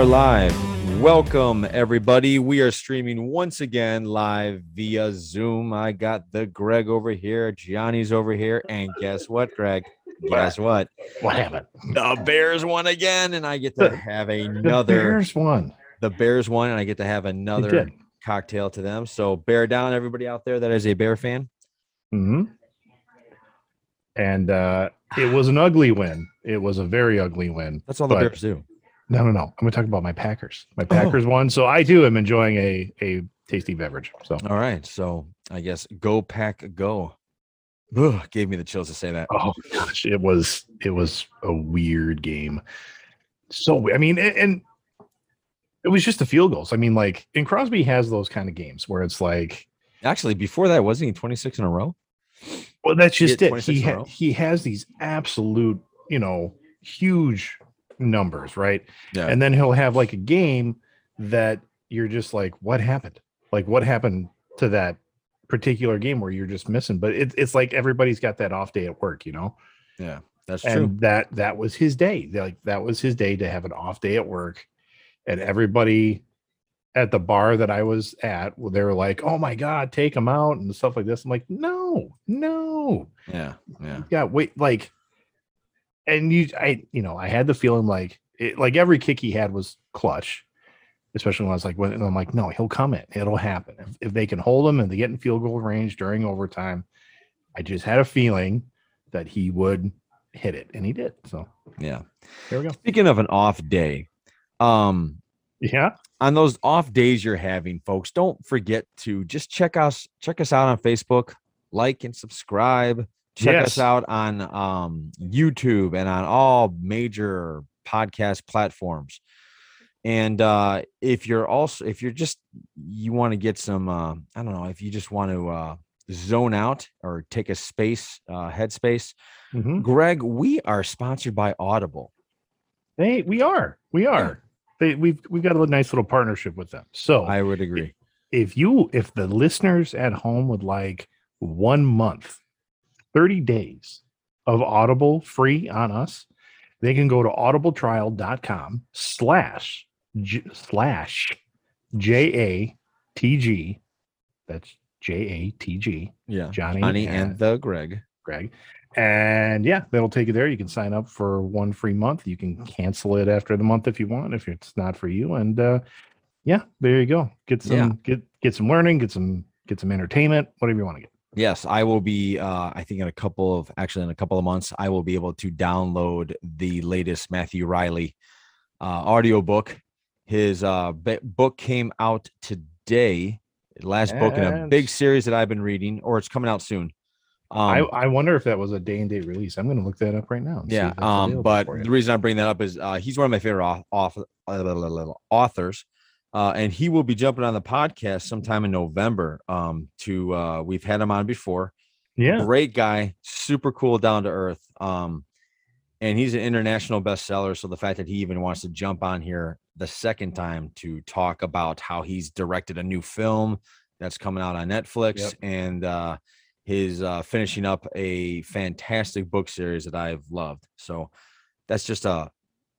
are live. Welcome, everybody. We are streaming once again live via Zoom. I got the Greg over here, Johnny's over here, and guess what, Greg? Guess what? What happened? The Bears won again, and I get to have The another. Bears won. The Bears won, and I get to have another cocktail to them. So bear down, everybody out there that is a Bear fan. hmm And uh, it was an ugly win. It was a very ugly win. That's all the Bears do. No, no, no. I'm going to talk about my Packers. Oh. My Packers won, so I too am enjoying a a tasty beverage. So, All right, so I guess go pack go. Ugh, gave me the chills to say that. oh gosh, it was it was a weird game. So I mean, and, and it was just the field goals. I mean, like, and Crosby has those kind of games where it's like, Actually, before that, wasn't he 26 in a row? Well, that's just had it. He ha- he has these absolute, you know, huge numbers, right? Yeah. And then he'll have like a game that you're just like, what happened? Like, what happened to that particular game where you're just missing? But it, it's like everybody's got that off day at work, you know. Yeah, that's true. And that that was his day. Like that was his day to have an off day at work, and everybody at the bar that I was at, well, they were like, "Oh my god, take him out" and stuff like this. I'm like, no, no, yeah, yeah. yeah, wait, like, and you, I, you know, I had the feeling like, it, like every kick he had was clutch, especially when I was like, when I'm like, no, he'll come in, it'll happen if, if they can hold him and they get in field goal range during overtime. I just had a feeling that he would hit it, and he did. So Yeah. there we go. Speaking of an off day, um, Yeah, on those off days you're having, folks, don't forget to just check us check us out on Facebook, like and subscribe. Check us out on um, YouTube and on all major podcast platforms. And uh, if you're also if you're just you want to get some uh, I don't know if you just want to uh, zone out or take a space uh, headspace, Mhm. Greg, we are sponsored by Audible. Hey, we are, we are. They, we've we've got a nice little partnership with them. So I would agree. if you if the listeners at home would like one month 30 days of audible free on us. They can go to audibletrial.com slash j- slash j-a-t-g that's j-a-t-g Yeah. johnny, Johnny and the Greg. greg. And yeah that'll take you there. You can sign up for one free month. You can cancel it after the month if you want if it's not for you. And uh yeah there you go. Get some Yeah. get get some learning get some get some entertainment whatever you want to get Yes, I will be. Uh, I think in a couple of actually in a couple of months, I will be able to download the latest Matthew Reilly uh, audiobook. His uh, b- book came out today, last book in a big series that I've been reading, or it's coming out soon. Um, I, I wonder if that was a day and date release. I'm going to look that up right now. yeah, um, but the reason I bring that up is uh, he's one of my favorite author, authors, uh, and he will be jumping on the podcast sometime in November. Um, to uh, we've had him on before. yeah, great guy, super cool, down to earth. Um, and he's an international bestseller. So the fact that he even wants to jump on here the second time to talk about how he's directed a new film that's coming out on Netflix Yep. and uh, his uh, finishing up a fantastic book series that I've loved. So that's just a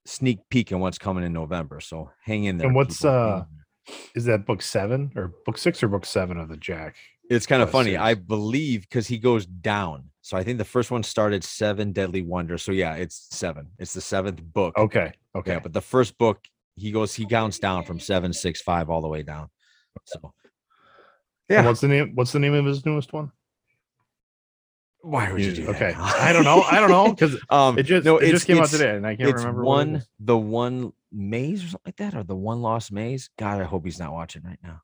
sneak peek in what's coming in November. So hang in there. And what's. Uh, is that book seven or book six or book seven of the Jack? It's kind of uh, funny. I believe because he goes down. So I think the first one started seven deadly wonders. So yeah, it's seven. It's the seventh book. Okay, okay. Yeah, but the first book he goes he counts down from seven, six, five all the way down. So And yeah. what's the name? What's the name of his newest one? Why would you You- do that? okay, I don't know. I don't know because um, it just no, it just came out today, and I can't It's remember. what it one the one maze or something like that, or the one lost maze. God, I hope he's not watching right now.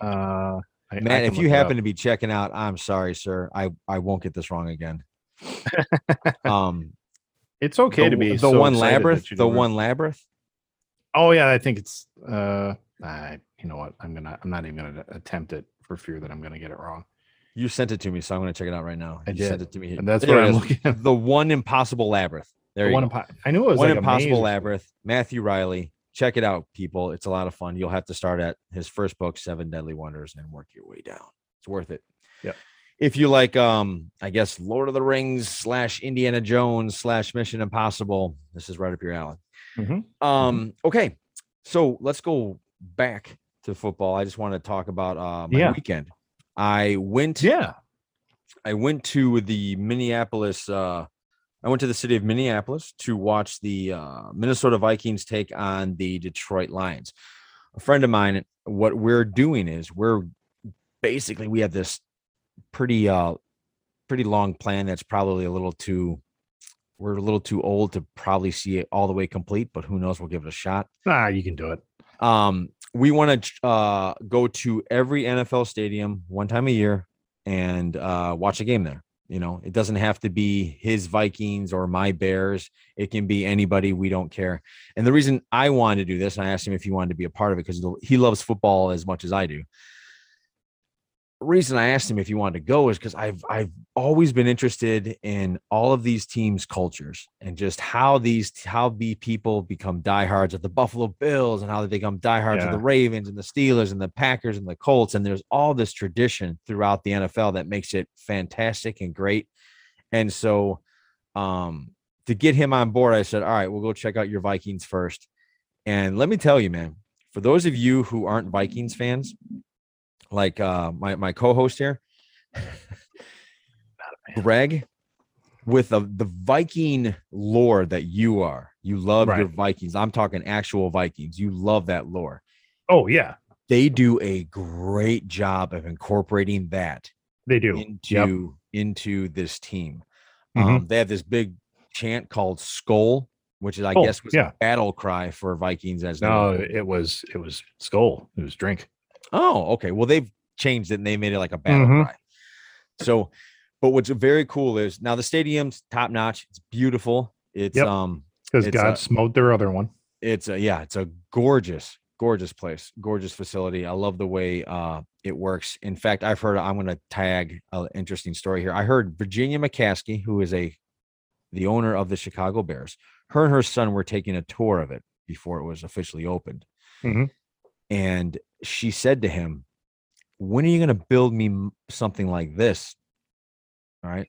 Uh, I, I Man, if you happen up. to be checking out, I'm sorry, sir. I I won't get this wrong again. Um, it's okay the, to be the so one labyrinth, the don't one labyrinth. Oh yeah, I think it's. uh I you know what? I'm gonna. I'm not even gonna attempt it for fear that I'm gonna get it wrong. You sent it to me, so I'm going to check it out right now. I you sent it to me, and that's There what I'm looking at. The one impossible labyrinth. There The you one go. impo- I knew it was one like impossible labyrinth. Matthew Reilly. Check it out, people. It's a lot of fun. You'll have to start at his first book, Seven Deadly Wonders, and work your way down. It's worth it. Yeah. If you like, um, I guess Lord of the Rings slash Indiana Jones slash Mission Impossible, this is right up your alley. Mhm. Um, okay. so let's go back to football. I just want to talk about uh, my Yeah. weekend. I went. Yeah. I went to the Minneapolis. Uh, I went to the city of Minneapolis to watch the uh, Minnesota Vikings take on the Detroit Lions. A friend of mine. What we're doing is we're basically we have this pretty uh pretty long plan that's probably a little too we're a little too old to probably see it all the way complete but who knows we'll give it a shot Ah, you can do it. um we want to uh go to every nfl stadium one time a year and uh watch a game there you know? It doesn't have to be his vikings or my bears. It can be anybody we don't care. And the reason i wanted to do this and i asked him if he wanted to be a part of it because he loves football as much as i do reason I asked him if he wanted to go is because I've I've always been interested in all of these teams' cultures and just how these how the people become diehards of the Buffalo Bills and how they become diehards of the Ravens and the Steelers and the Packers and the Colts. And there's all this tradition throughout the NFL that makes it fantastic and great. And so um to get him on board, I said, All right, we'll go check out your Vikings first. And let me tell you, man, for those of you who aren't Vikings fans, like uh my my co-host here greg with the the viking lore that you are you love your vikings i'm talking actual vikings you love that lore Oh yeah, they do a great job of incorporating that they do. into into this team Mhm. um they have this big chant called skol which is i Oh, guess was yeah. a battle cry for vikings as No, were- it was it was skol. It was drink. Oh, okay. Well, they've changed it and they made it like a battle Mhm. cry. So, but what's very cool is now the stadium's top notch. It's beautiful. It's Yep. um, Because God uh, smote their other one. it's a yeah, it's a gorgeous, gorgeous place, gorgeous facility. I love the way uh it works. In fact, I've heard I'm going to tag an interesting story here. I heard Virginia McCaskey, who is a the owner of the Chicago Bears, her and her son were taking a tour of it before it was officially opened. Mhm. And she said to him, When are you going to build me something like this? All right.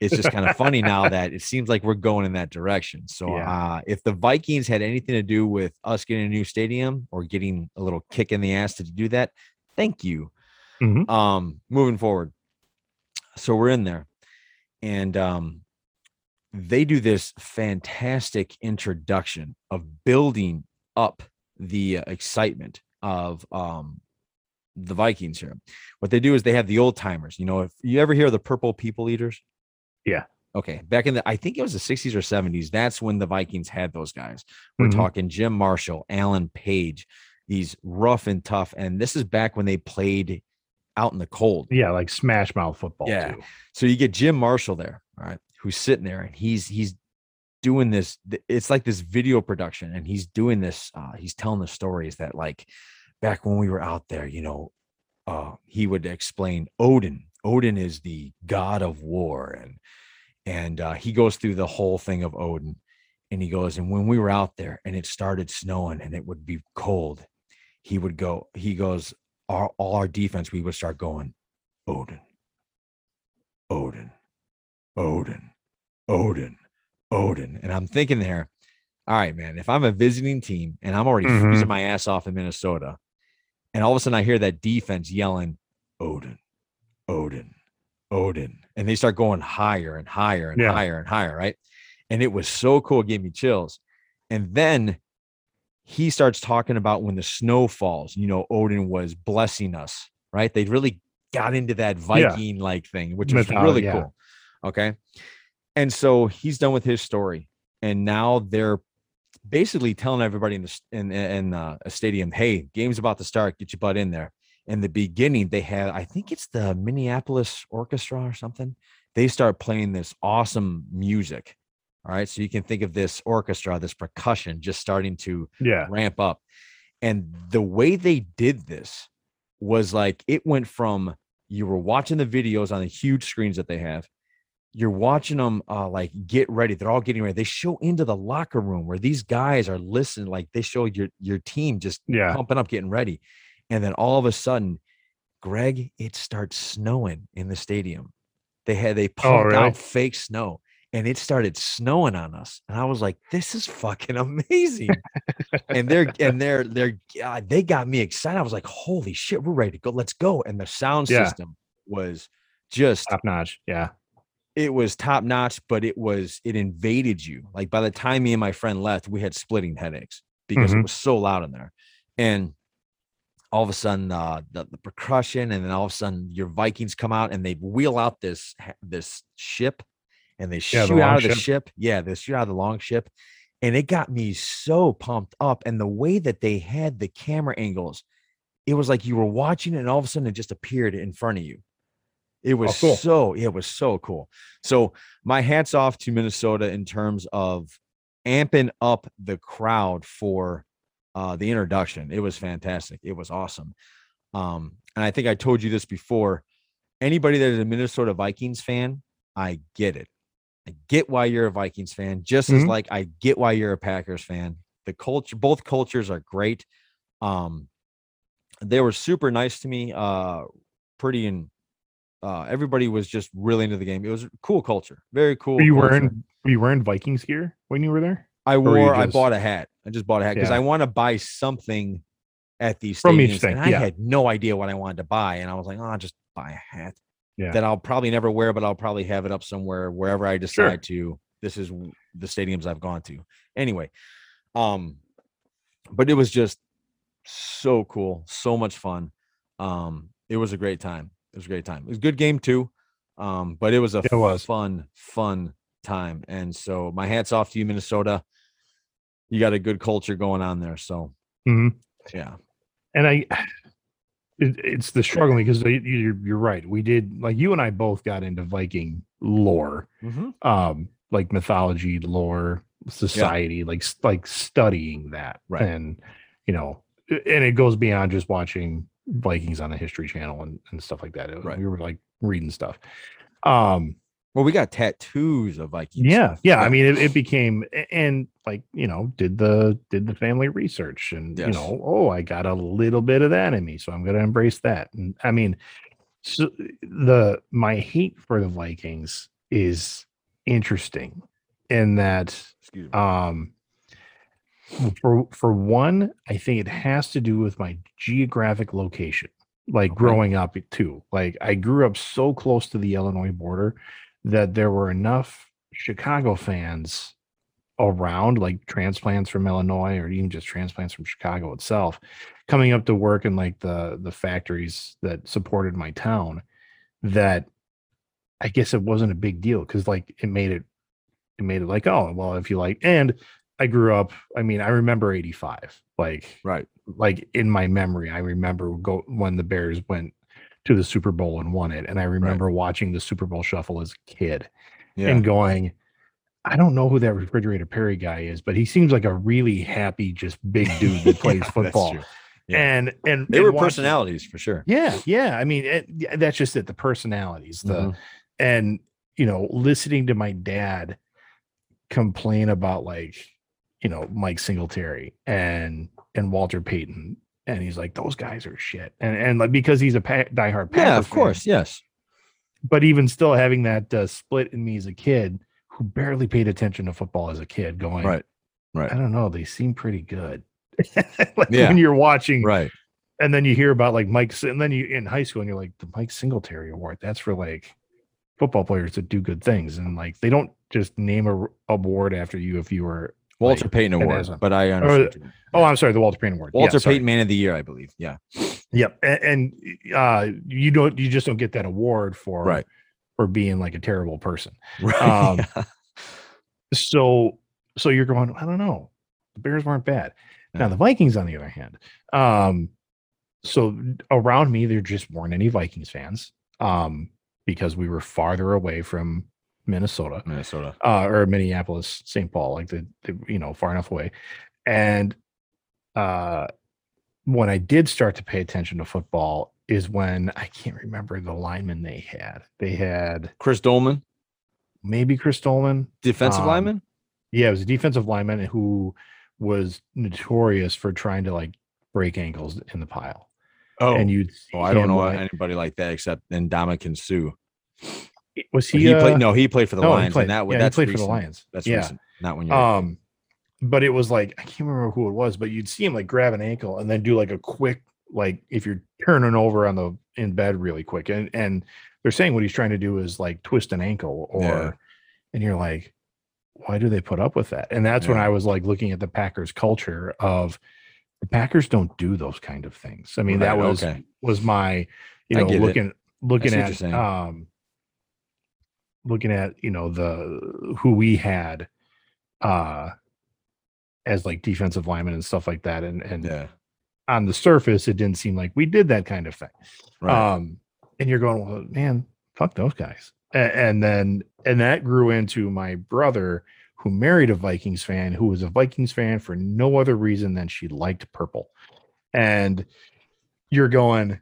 It's just kind of funny now that it seems like we're going in that direction. So, Yeah. uh, if the Vikings had anything to do with us getting a new stadium or getting a little kick in the ass to do that, thank you. Mhm. Um, moving forward. So we're in there and um they do this fantastic introduction of building up the uh, excitement of um the Vikings here. What they do is they have the old timers. You know, if you ever hear the purple people eaters, Yeah. Okay, back in the I think it was the 60s or 70s. That's when the Vikings had those guys. We're Mhm. talking Jim Marshall, Alan Page, these rough and tough. And this is back when they played out in the cold. Yeah, like smash mouth football. Yeah. too. So you get Jim Marshall there, all right, who's sitting there and he's he's doing this. It's like this video production, and he's doing this. Uh, he's telling the stories that like back when we were out there, you know, uh, he would explain Odin. Odin is the god of war, and and uh, he goes through the whole thing of Odin, and he goes, and when we were out there and it started snowing and it would be cold, he would go. He goes, our, all our defense, we would start going, Odin, Odin, Odin, Odin, Odin. And I'm thinking there, all right, man, if I'm a visiting team and I'm already Mhm. freezing my ass off in Minnesota, and all of a sudden I hear that defense yelling, Odin, Odin, Odin, and they start going higher and higher and Yeah. higher and higher, right? And it was so cool, it gave me chills. And then he starts talking about when the snow falls, you know, Odin was blessing us, right? They really got into that Viking like thing, which was really yeah. cool. Okay. And so he's done with his story. And now they're basically telling everybody in the in, in uh, a stadium, hey, game's about to start, get your butt in there. In the beginning, they had, I think it's the Minneapolis Orchestra or something. They start playing this awesome music. All right. So you can think of this orchestra, this percussion just starting to Yeah. ramp up. And the way they did this was like it went from you were watching the videos on the huge screens that they have. You're watching them uh, like get ready. They're all getting ready. They show into the locker room where these guys are listening, like they show your your team just Yeah. pumping up, getting ready. And then all of a sudden, Greg, it starts snowing in the stadium. They had they pumped Oh, really? out fake snow and it started snowing on us. And I was like, this is fucking amazing. and they're and they're they're God, they got me excited. I was like, holy shit, we're ready to go. Let's go. And the sound Yeah. system was just Top notch. Yeah. It was top notch, but it was it invaded you. Like by the time me and my friend left, we had splitting headaches because it Mhm. was so loud in there. And all of a sudden, uh, the, the percussion, and then all of a sudden, your Vikings come out and they wheel out this this ship, and they Yeah, the shoot out long of the ship. ship. Yeah, they shoot out of the long ship, and it got me so pumped up. And the way that they had the camera angles, it was like you were watching it, and all of a sudden, it just appeared in front of you. It was Oh, cool. so it was so cool. So my hats off to Minnesota in terms of amping up the crowd for uh, the introduction. It was fantastic. It was awesome. Um, and I think I told you this before. Anybody that is a Minnesota Vikings fan, I get it. I get why you're a Vikings fan, just as Mhm. like I get why you're a Packers fan. The culture, both cultures are great. Um, they were super nice to me. Uh, pretty and uh, everybody was just really into the game. It was a cool culture, very cool. Were you culture. wearing were you wearing Vikings gear when you were there? I wore. I bought a hat. I just bought a hat because Yeah. I want to buy something at these From each stadiums, thing, and I yeah. had no idea what I wanted to buy, and I was like, "Oh, I'll just buy a hat Yeah. that I'll probably never wear, but I'll probably have it up somewhere wherever I decide to. This is the stadiums I've gone to. Anyway, um, but it was just so cool, so much fun. Um, it was a great time. It was a great time. It was a good game too. Um, but it was a It was. fun, fun time. And so my hats off to you, Minnesota. You got a good culture going on there. So Mhm. yeah. and I, it, it's the struggling because you're you're right. We did like you and I both got into Viking lore, um, like mythology lore, society, like like studying that, Right. And you know, and it goes beyond just watching Vikings on the History Channel and, and stuff like that. It- Right. We were like reading stuff. Um, Well, we got tattoos of Vikings. yeah stuff. yeah i mean it, it became and like you know did the did the family research and you know oh i got a little bit of that in me so i'm going to embrace that and i mean so the my hate for the vikings is interesting in that excuse me. um for for one i think it has to do with my geographic location like Okay. growing up too like i grew up so close to the illinois border that there were enough chicago fans around like transplants from illinois or even just transplants from chicago itself coming up to work in like the the factories that supported my town that i guess it wasn't a big deal because like it made it it made it like oh well if you like and i grew up i mean i remember 85 like right. like in my memory i remember go when the bears went to the super bowl and won it and i remember watching the super bowl shuffle as a kid Yeah. and going i don't know who that refrigerator perry guy is but he seems like a really happy just big dude that plays Yeah, that's football true. Yeah. and and They and were watching- personalities for sure. yeah yeah i mean it, that's just it the personalities the Mhm. and you know listening to my dad complain about like you know mike singletary and and walter payton and he's like those guys are shit and and like because he's a pa- diehard Packer Yeah, of fan, course. Yes. but even still having that uh, split in me as a kid who barely paid attention to football as a kid going Right. Right. i don't know they seem pretty good like Yeah. when you're watching Right. and then you hear about like Mike, and then you in high school, and you're like the Mike Singletary Award. That's for like football players that do good things, and like they don't just name a award after you if you were. Walter Like, Payton Award, but I. Oh, I'm sorry, the Walter Payton Award. Walter sorry. Payton Man of the Year, I believe. Yeah. Yep, and, and uh, you don't, you just don't get that award for Right. for being like a terrible person. Right. Um, yeah. So, so you're going. I don't know. The Bears weren't bad. Now the Vikings, on the other hand, um, so around me there just weren't any Vikings fans, um, because we were farther away from Minnesota, Minnesota. uh, or Minneapolis, St. Paul, like the, the you know far enough away, and uh, when I did start to pay attention to football is when I can't remember the lineman they had. They had Chris Doleman, maybe Chris Doleman, defensive Um, lineman. yeah, it was a defensive lineman who was notorious for trying to like break ankles in the pile. Oh, and you'd oh, I don't know like- anybody like that except Ndamukong Suh. Was He, he, uh, played. No, he played for the no, he Lions. played- and that yeah, he that's played for the. Lions. That's Yeah. recent. Not when you're. Um, but it was like I can't remember who it was, but you'd see him like grab an ankle and then do like a quick like if you're turning over on the in bed really quick, and and they're saying what he's trying to do is like twist an ankle or, Yeah. and you're like, why do they put up with that? And that's when I was like looking at the Packers culture of the Packers don't do those kind of things. I mean, that was okay. was my you know get it. looking looking at um looking at you know the who we had uh as like defensive linemen and stuff like that and and yeah. on the surface it didn't seem like we did that kind of thing Right. um and you're going well man fuck those guys and, and then and that grew into my brother who married a vikings fan who was a vikings fan for no other reason than she liked purple and you're going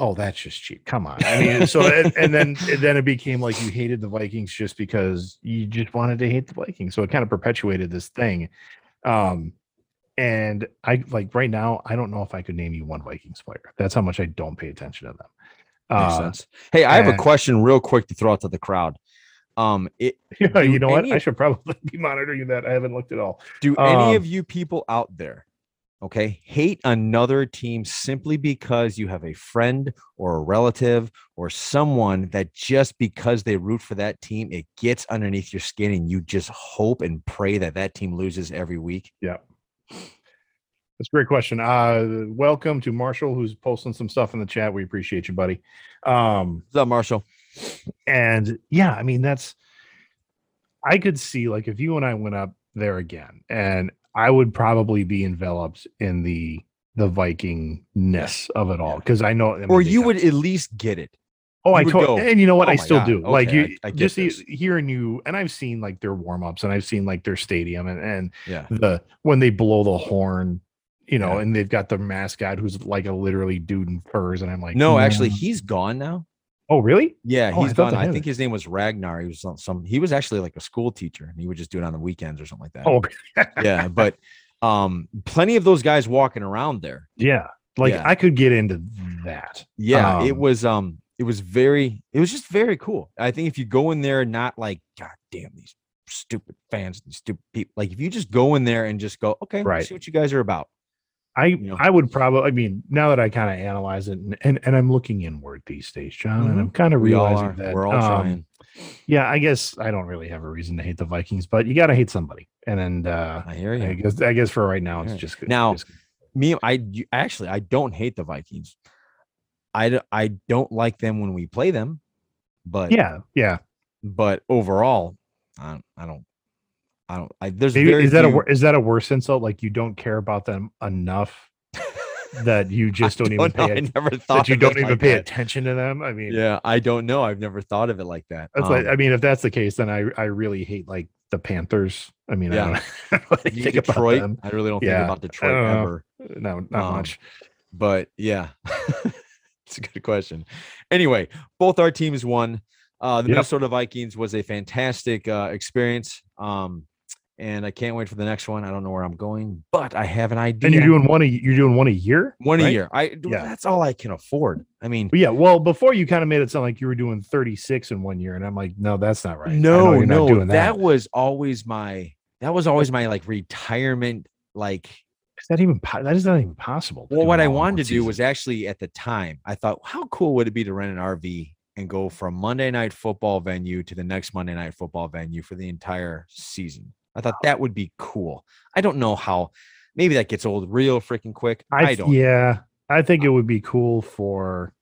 oh that's just cheap. Come on. I mean so and, and then and then it became like you hated the vikings just because you just wanted to hate the vikings. So it kind of perpetuated this thing. Um and i like right now i don't know if i could name you one vikings player. That's how much i don't pay attention to them. Makes uh, sense. Hey, I have a question real quick to throw out to the crowd. Um, it, yeah, Do you know what? any- i should probably be monitoring that. I haven't looked at all. Do any Um, of you people out there, okay, hate another team simply because you have a friend or a relative or someone that just because they root for that team, it gets underneath your skin and you just hope and pray that that team loses every week? Yeah. That's a great question. Uh welcome to Marshall who's posting some stuff in the chat. We appreciate you, buddy. Um What's up, Marshall? and yeah, I mean that's I could see like if you and I went up there again and I would probably be enveloped in the the Viking-ness of it all because I know I mean, Or you would at least get it. Oh, You I told, go, and you know what? "Oh I still God, do. like you, I- I just this." he- hearing you, and I've seen like their warm ups, and I've seen like their stadium, and and Yeah. the when they blow the horn, you know, Yeah. and they've got the mascot who's like a literally dude in furs, and I'm like, No, actually, "Mm." he's gone now. Oh really? Yeah, Oh, I he's thought gone. I think his name was Ragnar. He was some, some he was actually like a school teacher and he would just do it on the weekends or something like that. Oh yeah, but um plenty of those guys walking around there. yeah, like Yeah. I could get into that. Yeah, it Um, was um it was very it was just very cool. I think if you go in there not like god damn these stupid fans, these stupid people. Like if you just go in there and just go, okay, Right. see what you guys are about. I know. I would probably. I mean, now that I kind of analyze it, and, and and I'm looking inward these days, John, and Mhm. I'm kind of realizing that We're all um, trying. Yeah, I guess I don't really have a reason to hate the Vikings, but you got to hate somebody, and then uh, I hear you. I guess I guess for right now it's just Now, just- me i you- actually i don't hate the vikings I I don't like them when we play them but yeah, yeah. but overall i i don't i don't I, there's Maybe, very is that a few- wor- is that a worse insult? Like you don't care about them enough that you just I don't even know, pay I never thought that you don't even like pay that. attention to them. I mean, yeah i don't know i've never thought of it like that that's like Um, I mean, if that's the case, then I I really hate like the Panthers. I mean, Yeah. I don't, I don't really think detroit about them. i really don't Yeah, think about detroit ever No, not Um, much. but yeah it's a good question anyway both our teams won uh the Yep. minnesota vikings was a fantastic uh experience um and i can't wait for the next one i don't know where i'm going but i have an idea And you're doing one a you're doing one a year. one a year i Yeah. that's all i can afford i mean But yeah, well, before you kind of made it sound like you were doing 36 in one year, and I'm like, no, that's not right. No no doing that. that. was always my that was always my like retirement like Is that even that is not even possible? well what i wanted to do was actually at the time i thought how cool would it be to rent an rv and go from monday night football venue to the next monday night football venue for the entire season i thought that would be cool i don't know how maybe that gets old real freaking quick i, I, don't Yeah, I think it would be cool for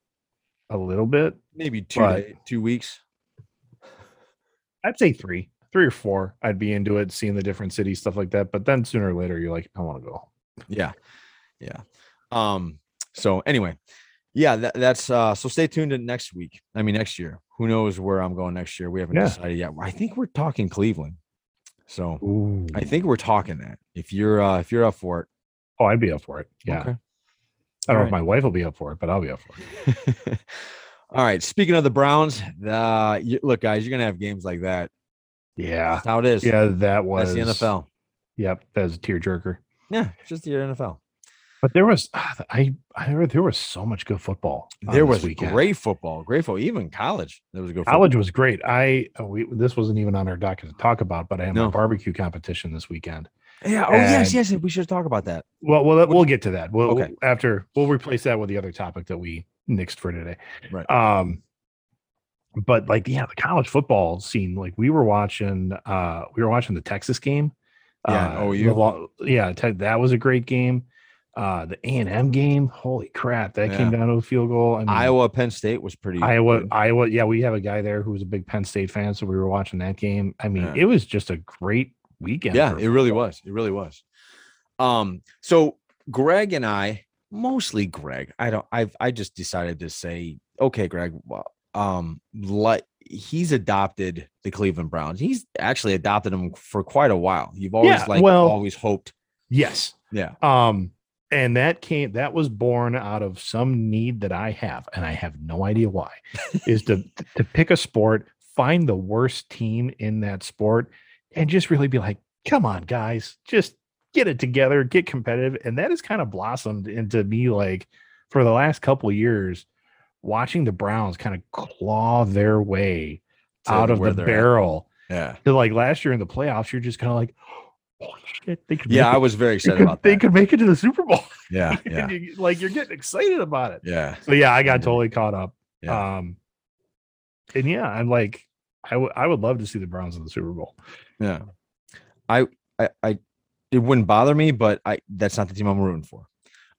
a little bit. maybe two day, two weeks I'd say three, three or four. I'd be into it, seeing the different cities, stuff like that. But then sooner or later, you're like, I want to go. yeah yeah um so anyway yeah that, that's uh so stay tuned to next week i mean next year who knows where i'm going next year we haven't Yeah. decided yet i think we're talking cleveland so Ooh. i think we're talking that if you're uh if you're up for it oh, I'd be up for it. Yeah, okay I don't know Alright. if my wife will be up for it, but I'll be up for it. all right speaking of the browns uh you, look guys you're gonna have games like that Yeah, that's how it is yeah, that was that's the nfl Yep, that was a tearjerker. yeah just the nfl But there was ah, I I heard there was so much good football. There was weekend. great football, great football. Even college, there was a good. College was great. I uh, we this wasn't even on our docket to talk about, but I had No. barbecue competition this weekend. Yeah. Oh yes, and- yes. We should talk about that. Well, we'll we'll get to that. We'll Okay. after we'll replace that with the other topic that we nixed for today. Right. Um, but like yeah, the college football scene. Like we were watching, uh, we were watching the Texas game. Yeah, Uh, OU. the lo- yeah, that was a great game. Uh, the A and M game. Holy crap, that came down to a field goal. I mean, Iowa, Penn State was pretty. Iowa, good. Iowa. Yeah, we have a guy there who was a big Penn State fan, so we were watching that game. I mean, Yeah. it was just a great weekend. Yeah, it really was. It really was. Um, so Greg and I, mostly Greg, I don't I've I just decided to say, okay, Greg, well, um, like he's adopted the Cleveland Browns. He's actually adopted them for quite a while. You've always Yeah, like well- always hoped. Yes. Yeah. Um, and that came that was born out of some need that I have, and I have no idea why, is to to pick a sport, find the worst team in that sport, and just really be like, come on, guys, just get it together, get competitive. And that has kind of blossomed into me like for the last couple of years, watching the Browns kind of claw their way out of the they're at. barrel. Yeah. To like last year in the playoffs, you're just kind of like, shit, they could Yeah, I was very excited could, about they could make it to the Super Bowl. Yeah, yeah, you- like you're getting excited about it. yeah. So yeah, I got totally caught up. Yeah. Um, and yeah, I'm like, I would I would love to see the Browns in the Super Bowl. Yeah. I I I it wouldn't bother me, but I that's not the team I'm rooting for.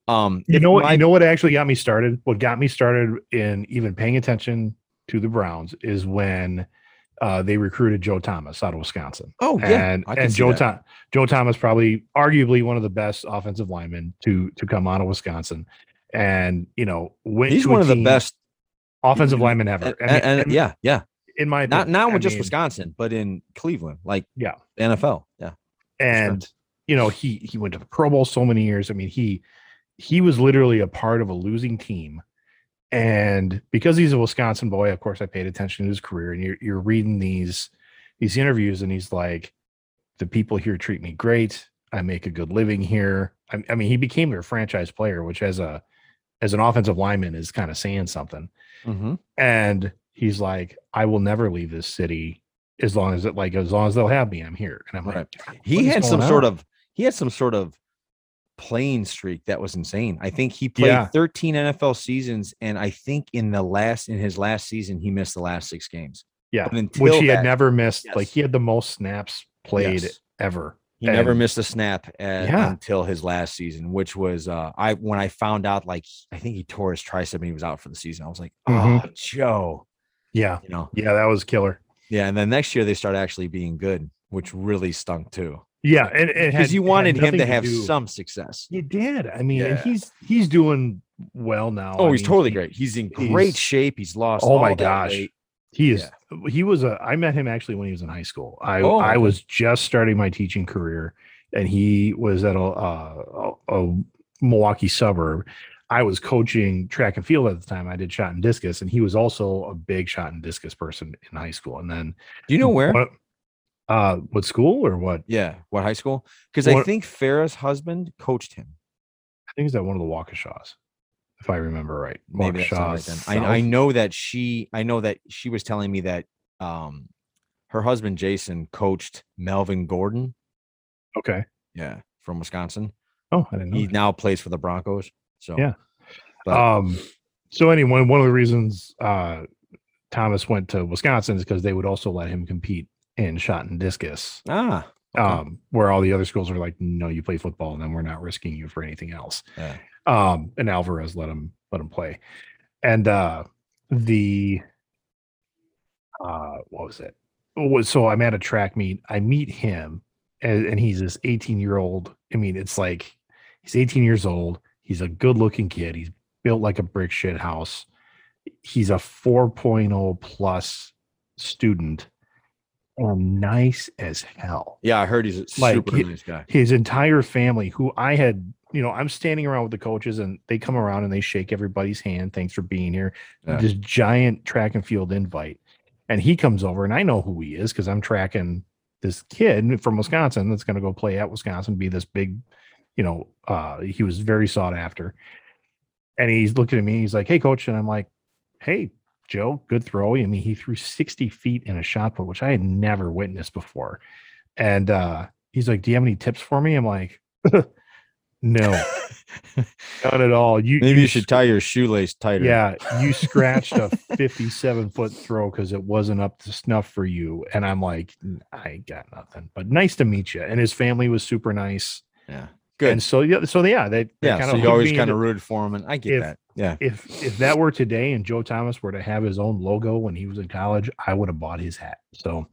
Um You know what? my- you know what actually got me started. What got me started in even paying attention to the Browns is when uh, they recruited Joe Thomas out of Wisconsin. Oh yeah, and and Joe. Tom, Joe Thomas probably arguably one of the best offensive linemen to to come out of Wisconsin, and you know He's one of the best offensive and- linemen ever. and, I mean, and- yeah, yeah. in my Not opinion. not I with just mean, Wisconsin, but in Cleveland, like Yeah. NFL. Yeah. and you know he he went to the Pro Bowl so many years. I mean he he was literally a part of a losing team, and because he's a Wisconsin boy, of course I paid attention to his career. And you're you're reading these these interviews, and he's like, the people here treat me great. I make a good living here. I, I mean, he became their franchise player, which as a as an offensive lineman is kind of saying something. Mm-hmm. And he's like, I will never leave this city as long as it like as long as they'll have me. I'm here. And I'm like, Right. "God, He had some sort of he had some sort of playing streak that was insane. I think he played Yeah. 13 NFL seasons, and I think in the last in his last season he missed the last six games. Yeah, which he that- had never missed. Like he had the most snaps played Yes. ever. He never missed a snap at, Yeah. until his last season, which was uh I when I found out like I think he tore his tricep and he was out for the season. I was like, oh Joe, Yeah, you know. yeah, that was killer. Yeah, and then next year they started actually being good, which really stunk too. Yeah, and Because you wanted him to have do- some success. You did. I mean, and Yeah. he's he's doing well now. Oh, I he's mean, totally he- great. He's in great he's- shape. He's lost. Oh my gosh. weight. He is. He was a. I met him actually when he was in high school. I Oh, I was just starting my teaching career, and he was at a, a, a Milwaukee suburb. I was coaching track and field at the time. I did shot and discus, and he was also a big shot and discus person in high school. And then, Do you know where? What, uh, what school or what? Yeah, what high school? Because I What- think Farah's husband coached him. I think it's at one of the Waukeshaws, if I remember right. Maybe that's not right then. I, I South? know that she. I know that she was telling me that um, her husband Jason coached Melvin Gordon. Okay. Yeah, from Wisconsin. Oh, I didn't know. He that. now plays for the Broncos. So Yeah. but- um so anyway one of the reasons uh thomas went to wisconsin is because they would also let him compete in shot and discus ah, okay. um where all the other schools are like no you play football and then we're not risking you for anything else yeah. um and alvarez let him let him play and uh the uh what was it so i'm at a track meet i meet him and, and he's this 18 year old i mean it's like he's 18 years old he's a good looking kid he's built like a brick shit house he's a 4.0 plus student and nice as hell Yeah, I heard he's a Like, super he- nice guy. his entire family who i had you know i'm standing around with the coaches and they come around and they shake everybody's hand thanks for being here Yeah. this giant track and field invite and he comes over and i know who he is because i'm tracking this kid from wisconsin that's going to go play at wisconsin be this big you know, uh, he was very sought after. And he's looking at me, he's like, Hey, coach. And I'm like, Hey, Joe, good throw. I mean, he threw 60 feet in a shot put, which I had never witnessed before. And uh, he's like, Do you have any tips for me? I'm like, No, not at all. You maybe you, should tie your shoelace tighter. Yeah, you scratched a 57 foot throw because it wasn't up to snuff for you. And I'm like, I got nothing. But nice to meet you. And his family was super nice. Yeah. Good. And so yeah, so yeah, they, they yeah. kind So of you always kind of rooted for him, and I get if- that. Yeah. if if that were today and Joe Thomas were to have his own logo when he was in college, I would have bought his hat. So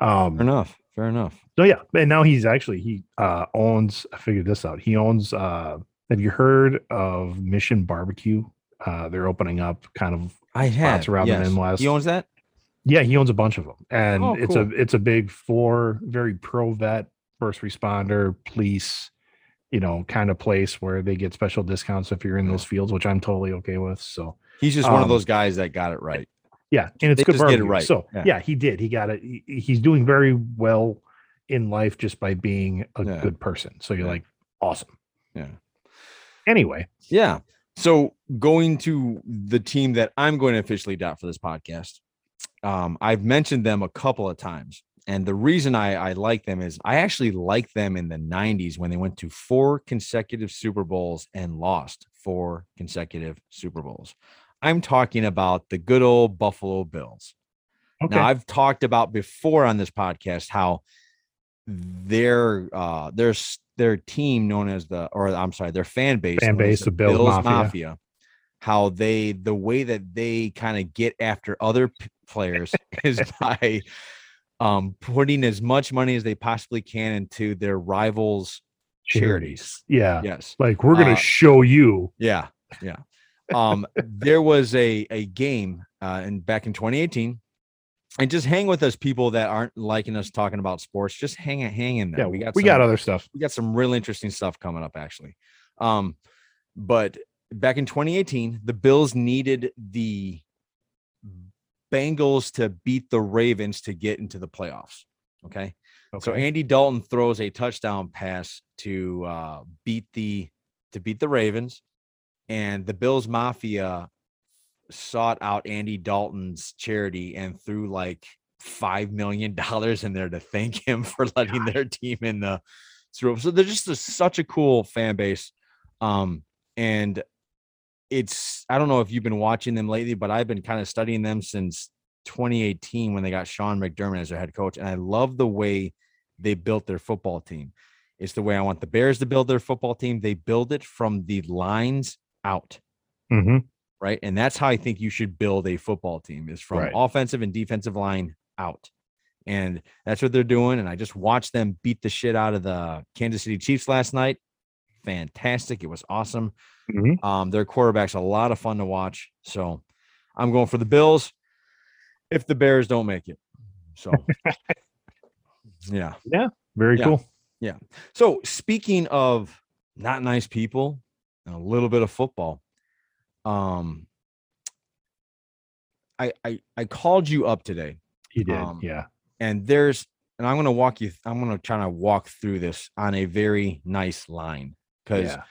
um Fair enough. Fair enough. so yeah, and now he's actually he uh owns I figured this out. He owns uh have you heard of Mission Barbecue? Uh they're opening up kind of I have. around the yes. Midwest. He owns that. yeah, he owns a bunch of them. And Oh, it's cool. a it's a big four very pro vet, first responder, police, you know, kind of place where they get special discounts if you're in those fields, which I'm totally okay with. So He's just one of Um, those guys that got it right. Yeah, and it's They good get it right. So Yeah. yeah. he did. He got it. He- he's doing very well in life just by being a Yeah. good person. So you're Yeah. like, awesome. Yeah. Anyway, Yeah. So going to the team that I'm going to officially dot for this podcast, um, I've mentioned them a couple of times. And the reason I, I like them is I actually like them in the 90s when they went to four consecutive Super Bowls and lost four consecutive Super Bowls. I'm talking about the good old Buffalo Bills. okay. Now I've talked about before on this podcast how their uh their their team known as the or I'm sorry, their fan base Fan base, the Bills Mafia. how they the way that they kind of get after other p- players is by um putting as much money as they possibly can into their rivals charities. Yeah. Yes. Like we're gonna Uh, show you. Yeah, yeah. Um, there was a a game uh, in back in 2018, and just hang with us, people that aren't liking us talking about sports. Just hang hang in there. Yeah, we got we some, got other stuff. we got some real interesting stuff coming up actually. Um, but back in 2018, the Bills needed the Bengals to beat the Ravens to get into the playoffs. Okay. So Andy Dalton throws a touchdown pass to uh, beat the to beat the Ravens, and the Bills Mafia sought out Andy Dalton's charity and threw like five million dollars in there to thank him for letting their team in the Super Bowl. So they're just a, such a cool fan base, um, and it's I don't know if you've been watching them lately, but I've been kind of studying them since 2018 when they got Sean McDermott as their head coach, and I love the way they built their football team. It's the way I want the Bears to build their football team. They build it from the lines out, hmm right? And that's how I think you should build a football team is from Right. offensive and defensive line out. And that's what they're doing. And I just watched them beat the shit out of the Kansas City Chiefs last night. Fantastic. It was awesome. Mhm. Um, their quarterback's a lot of fun to watch. So I'm going for the Bills if the Bears don't make it. So yeah. Yeah. Very Yeah. cool. Yeah. So speaking of not nice people, and a little bit of football. Um I I I called you up today He did. Um, yeah. and there's and I'm going to walk you I'm going to try to walk through this on a very nice line cuz Yeah.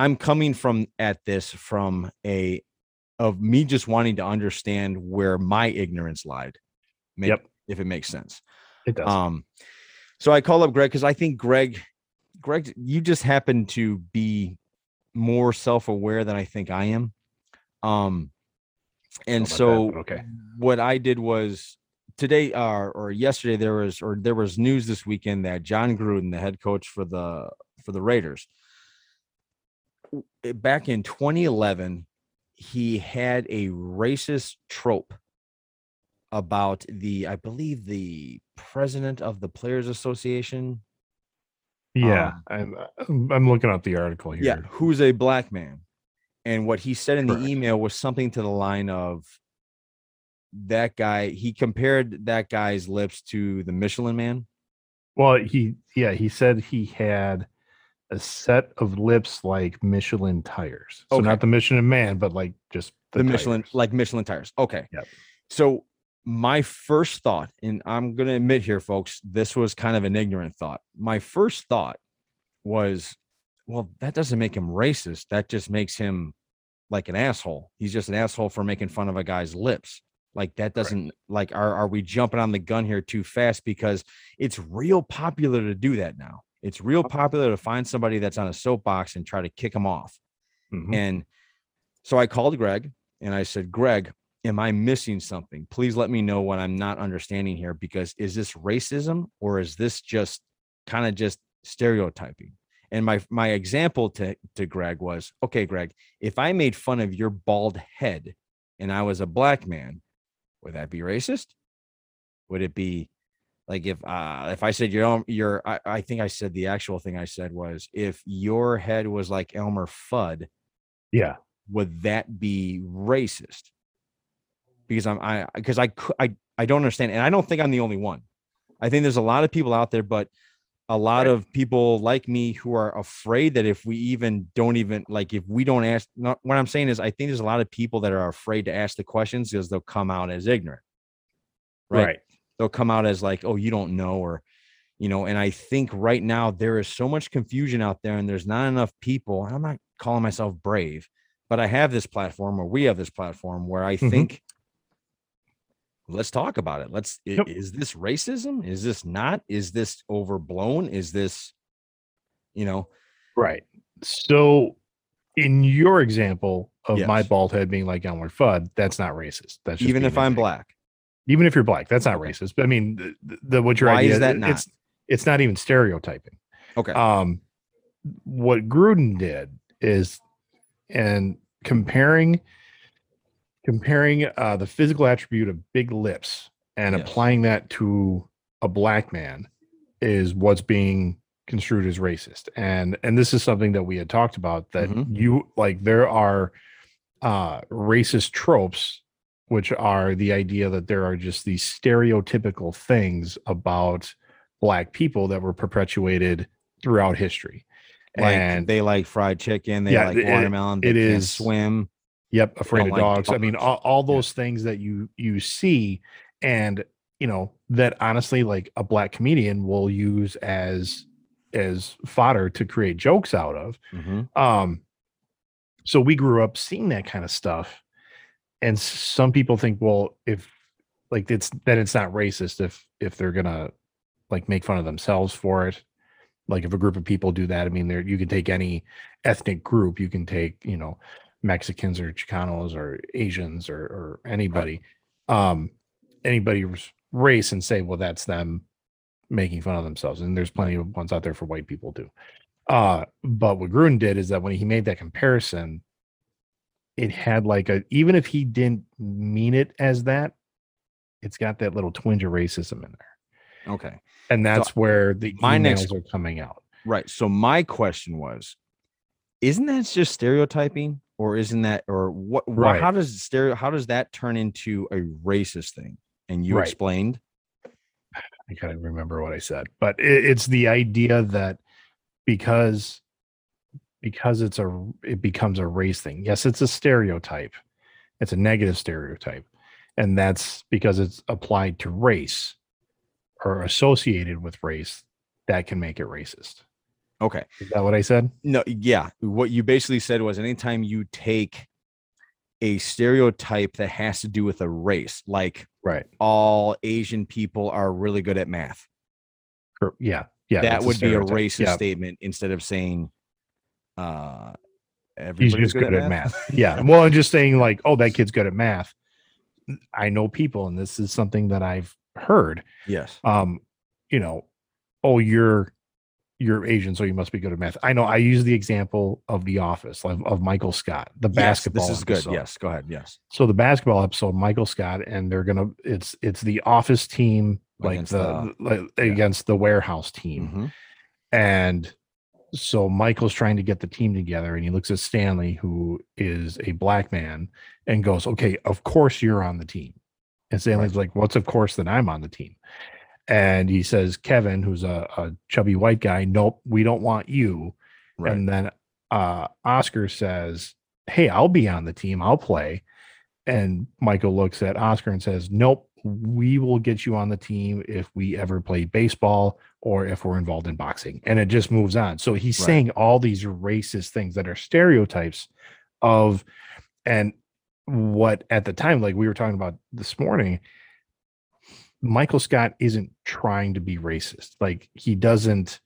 I'm coming from at this from a of me just wanting to understand where my ignorance lied. Make, Yep. If it makes sense. It does. Um, so I call up Greg because I think Greg, Greg, you just happen to be more self-aware than I think I am. Um, and that, so okay. what I did was today uh, or yesterday there was or there was news this weekend that Jon Gruden, the head coach for the for the Raiders, Eh, back in 2011, he had a racist trope about the I believe the president of the Players Association. Yeah. Um, I'm, I'm I'm looking up the article here. Yeah, who's a black man. And what he said in Correct. the email was something to the line of that guy, he compared that guy's lips to the Michelin man. Well, he yeah, he said he had a set of lips like Michelin tires. So Okay. not the Michelin man, but like just The, Michelin, like Michelin tires. Okay. Yep. So my first thought, and I'm gonna admit here, folks, this was kind of an ignorant thought. My first thought was well, that doesn't make him racist. That just makes him like an asshole. He's just an asshole for making fun of a guy's lips. Like that doesn't right. like are are we jumping on the gun here too fast because it's real popular to do that now. It's real popular to find somebody that's on a soapbox and try to kick them off. Mm-hmm. And so I called Greg and I said, "Greg, am I missing something? Please let me know what I'm not understanding here because is this racism or is this just kind of just stereotyping?" And my my example to to Greg was, "Okay, Greg, if I made fun of your bald head and I was a black man, would that be racist? Would it be like if uh if I said your your I, I think I said the actual thing I said was if your head was like Elmer Fudd, yeah, would that be racist? Because I'm I because I I I don't understand, and I don't think I'm the only one. I think there's a lot of people out there, but a lot right. of people like me who are afraid that if we even don't even like if we don't ask not, what i'm saying is i think there's a lot of people that are afraid to ask the questions because they'll come out as ignorant right? right they'll come out as like oh you don't know or you know and i think right now there is so much confusion out there and there's not enough people i'm not calling myself brave but i have this platform or we have this platform where i mm-hmm. think let's talk about it. Let's yep. is this racism? Is this not? Is this overblown? Is this you know? Right. So in your example of yes. my bald head being like Elmer Fudd, that's not racist. That's even if I'm black. Even if you're black, that's not racist. But I mean, the, the what your Why idea is that not? It's it's not even stereotyping. Okay. Um, what Gruden did is, and comparing comparing uh, the physical attribute of big lips and yes. applying that to a black man is what's being construed as racist and and this is something that we had talked about that mm-hmm. you like there are uh racist tropes which are the idea that there are just these stereotypical things about black people that were perpetuated throughout history like and they like fried chicken they yeah, like watermelon it, it is swim Yep, afraid of like dogs. dogs. I mean, all, all those yeah. things that you you see, and you know that honestly, like a black comedian will use as as fodder to create jokes out of. Mm-hmm. Um, so we grew up seeing that kind of stuff, and some people think, well, if like it's that it's not racist if if they're gonna like make fun of themselves for it. Like if a group of people do that, I mean, there you can take any ethnic group, you can take you know Mexicans or Chicanos or Asians or, or anybody, right. um, anybody's race and say, well, that's them making fun of themselves. And there's plenty of ones out there for white people too. Uh, but what Gruden did is that when he made that comparison, it had like a even if he didn't mean it as that, it's got that little twinge of racism in there. Okay. And that's so where the my emails next, are coming out. Right. So my question was, isn't that just stereotyping? or isn't that or what right. how does stereo how does that turn into a racist thing and you right. explained i can't remember what i said but it, it's the idea that because because it's a it becomes a race thing yes it's a stereotype it's a negative stereotype and that's because it's applied to race or associated with race that can make it racist Okay. Is that what I said? No, yeah. What you basically said was anytime you take a stereotype that has to do with a race, like right, all Asian people are really good at math. Yeah. Yeah. That would a be a racist yeah. statement instead of saying uh he's just good, good at, math. math. yeah. Well, I'm just saying, like, oh, that kid's good at math. I know people, and this is something that I've heard. Yes. Um, you know, oh, you're you're Asian, so you must be good at math. I know. I use the example of The Office of, of Michael Scott, the yes, basketball. This is episode. good. Yes, go ahead. Yes. So the basketball episode, Michael Scott, and they're gonna. It's it's the Office team, like against the, the like, yeah. against the warehouse team, mm-hmm. and so Michael's trying to get the team together, and he looks at Stanley, who is a black man, and goes, "Okay, of course you're on the team." And Stanley's like, "What's of course that I'm on the team?" and he says kevin who's a, a, chubby white guy nope we don't want you right. and then uh, oscar says hey i'll be on the team i'll play and michael looks at oscar and says nope we will get you on the team if we ever play baseball or if we're involved in boxing. And it just moves on. So he's Right. saying all these racist things that are stereotypes of, and what at the time, like we were talking about this morning, Michael Scott isn't trying to be racist. Like he doesn't,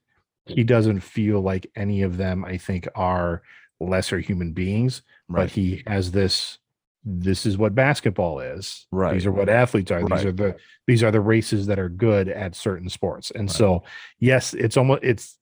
he doesn't feel like any of them, I think, are lesser human beings but he has this this is what basketball is Right. these are what athletes are Right. these are the these are the races that are good at certain sports and Right. so yes it's almost it's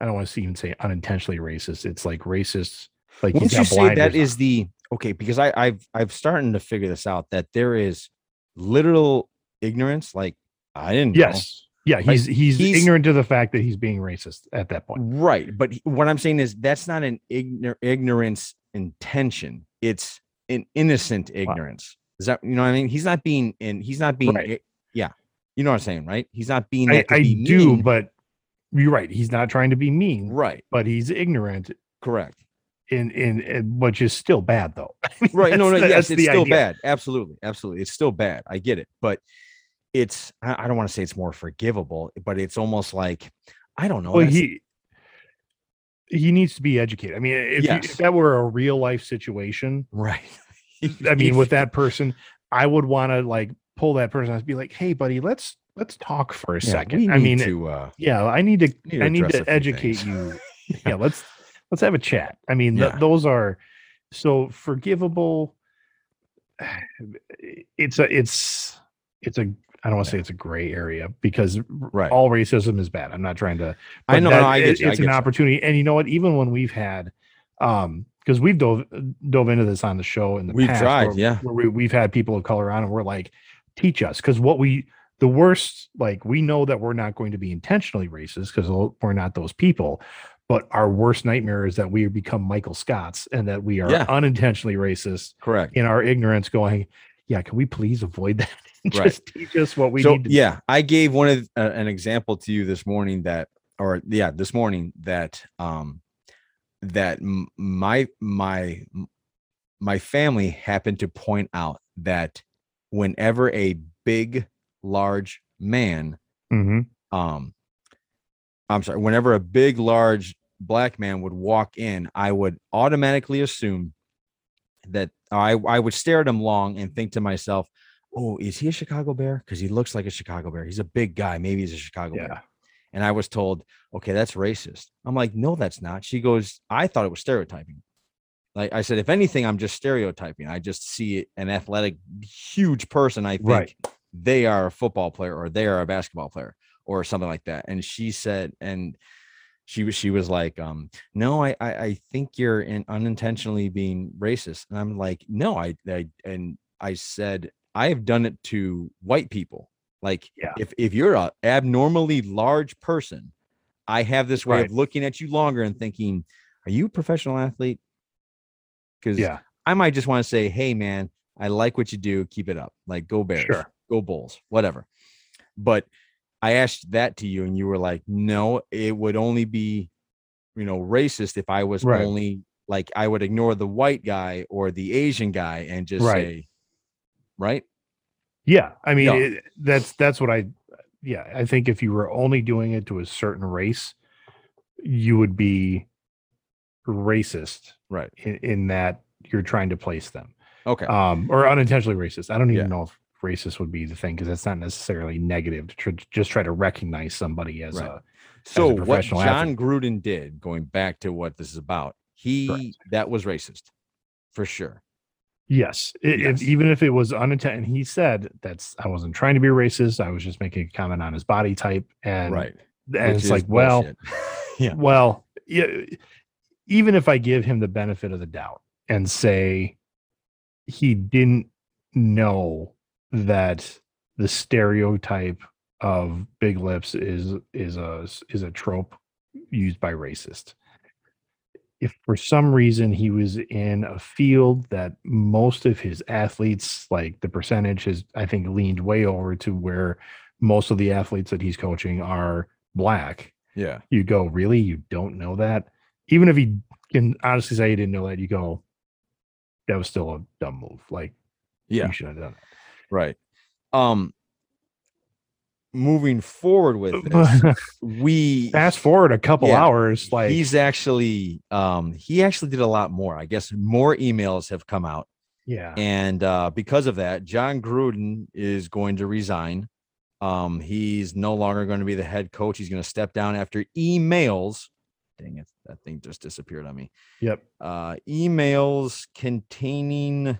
i don't want to even say unintentionally racist it's like racist like Wouldn't you say that is the okay? Because I, I've I've starting to figure this out that there is literal ignorance. Like I didn't. on. know. yes yeah he's, he's he's- ignorant to the fact that he's being racist at that point Right. But what I'm saying is that's not an ignor- ignorance intention. It's an innocent ignorance. Is that you know what I mean? He's not being in. He's not being. Right. Yeah. You know what I'm saying, right? He's not being. i, to I be do mean. but you're right he's not trying to be mean Right. but he's ignorant Correct. in in, in which is still bad though Right. no, no. That's- Yes, it's the still idea. bad. Absolutely. Absolutely. It's still bad. I get it. But it's. I, I don't want to say it's more forgivable, but it's almost like I don't know. well he he needs to be educated i mean if, you- Yes. if that were a real life situation right. i mean with that person i would want to like pull that person out and be like hey buddy let's let's talk for a Yeah, second i mean to. Uh, yeah i need to need i need to educate you yeah let's let's have a chat i mean th- Yeah. those are so forgivable it's a it's it's a i don't want to say it's a gray area because Right. all racism is bad i'm not trying to I know. that- no, I get it- you. I it's get an you. opportunity and you know what even when we've had um because we've dove dove into this on the show in the We've past tried, where- yeah. where we, we've had people of color on and we're like teach us because what we the worst like we know that we're not going to be intentionally racist because we're not those people but our worst nightmare is that we become michael scotts and that we are Yeah. unintentionally racist Correct. in our ignorance going yeah can we please avoid that and Right. just teach us what we so need to yeah, I gave one of uh, an example to you this morning that, or yeah, this morning that um that my my my family happened to point out that whenever a big large man Mhm. um i'm sorry whenever a big large black man would walk in i would automatically assume that i i would stare at him long and think to myself oh is he a chicago bear? Because he looks like a chicago bear. He's a big guy. Maybe he's a chicago yeah. Bear and i was told okay that's racist. I'm like no that's not. She goes i thought it was stereotyping. Like i said if anything i'm just stereotyping. I just see an athletic huge person i think Right. they are a football player or they are a basketball player or something like that. And she said and she was she was like um no i i, I think you're in unintentionally being racist. And i'm like no I, I and i said i have done it to white people like Yeah. if if you're a abnormally large person i have this way Right. of looking at you longer and thinking are you a professional athlete because yeah I might just want to say, hey man, I like what you do. Keep it up. Like go Bears, Sure. go Bulls, whatever. But I asked that to you, and you were like, no, it would only be, you know, racist if I was Right. only like I would ignore the white guy or the Asian guy and just Right. say, right? Yeah, I mean Yeah. it, that's that's what I yeah, I think if you were only doing it to a certain race, you would be racist Right. in, in that you're trying to place them. Okay. Um or unintentionally racist. I don't even Yeah. know if racist would be the thing because that's not necessarily negative to tr- just try to recognize somebody as Right. a so what professional Jon athlete. Gruden did, going back to what this is about, he that was racist for sure. Yes, i- Yes. If, even if it was unintended, and he said that's I wasn't trying to be racist. I was just making a comment on his body type, and right. and Which it's like, well, yeah. Well, yeah, even if I give him the benefit of the doubt and say he didn't know that the stereotype of big lips is is a is a trope used by racist. If for some reason he was in a field that most of his athletes, like the percentage has, I think, leaned way over to where most of the athletes that he's coaching are black, Yeah. you go, really? You don't know that? Even if he can honestly say he didn't know that, you go, that was still a dumb move. Like, Yeah. you should have done it. Right. Um, moving forward with this, we Fast forward a couple Yeah, hours, like he's actually um he actually did a lot more. I guess more emails have come out, yeah, and uh, because of that, Jon Gruden is going to resign. Um, he's no longer going to be the head coach. He's going to step down after emails. Dang it, that thing just disappeared on me. yep, uh, emails containing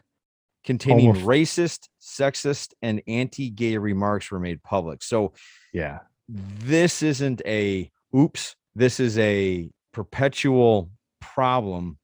containing racist, sexist, and anti-gay remarks were made public. So yeah, this isn't a oops. This is a perpetual problem.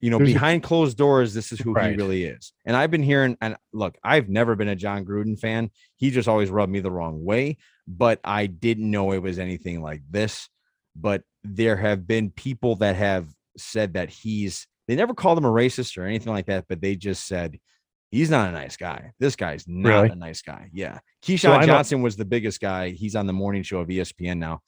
You know, There's a- behind closed doors, this is who Right. he really is. And I've been hearing, and look, I've never been a Jon Gruden fan. He just always rubbed me the wrong way, but I didn't know it was anything like this. But there have been people that have said that he's, they never called him a racist or anything like that, but they just said, he's not a nice guy. This guy's not Really? a nice guy. Yeah. Keyshawn know- Johnson was the biggest guy. He's on the morning show of ESPN now.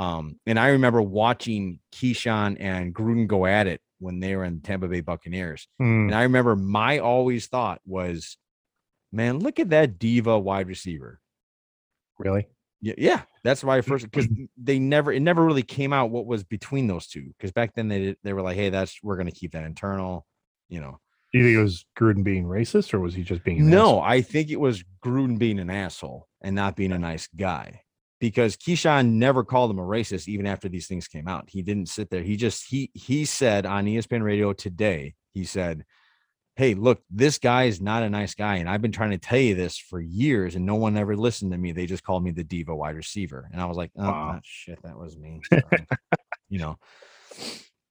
Um, and I remember watching Keyshawn and Gruden go at it when they were in Tampa Bay Buccaneers. Mm, And I remember my always thought was, man, look at that diva wide receiver. really, Yeah, yeah, that's why I mm, first because mm. they never it never really came out what was between those two. Because back then they they were like, hey, that's we're gonna keep that internal, you know. do you think it was Gruden being racist, or was he just being No, I think it was Gruden being an asshole and not being a nice guy. Because Keyshawn never called him a racist even after these things came out. He didn't sit there. He just he he said on ESPN radio today, he said, Hey, look, this guy is not a nice guy. And I've been trying to tell you this for years, and no one ever listened to me. They just called me the diva wide receiver. And I was like, oh Wow. ah, shit, that was me. You know,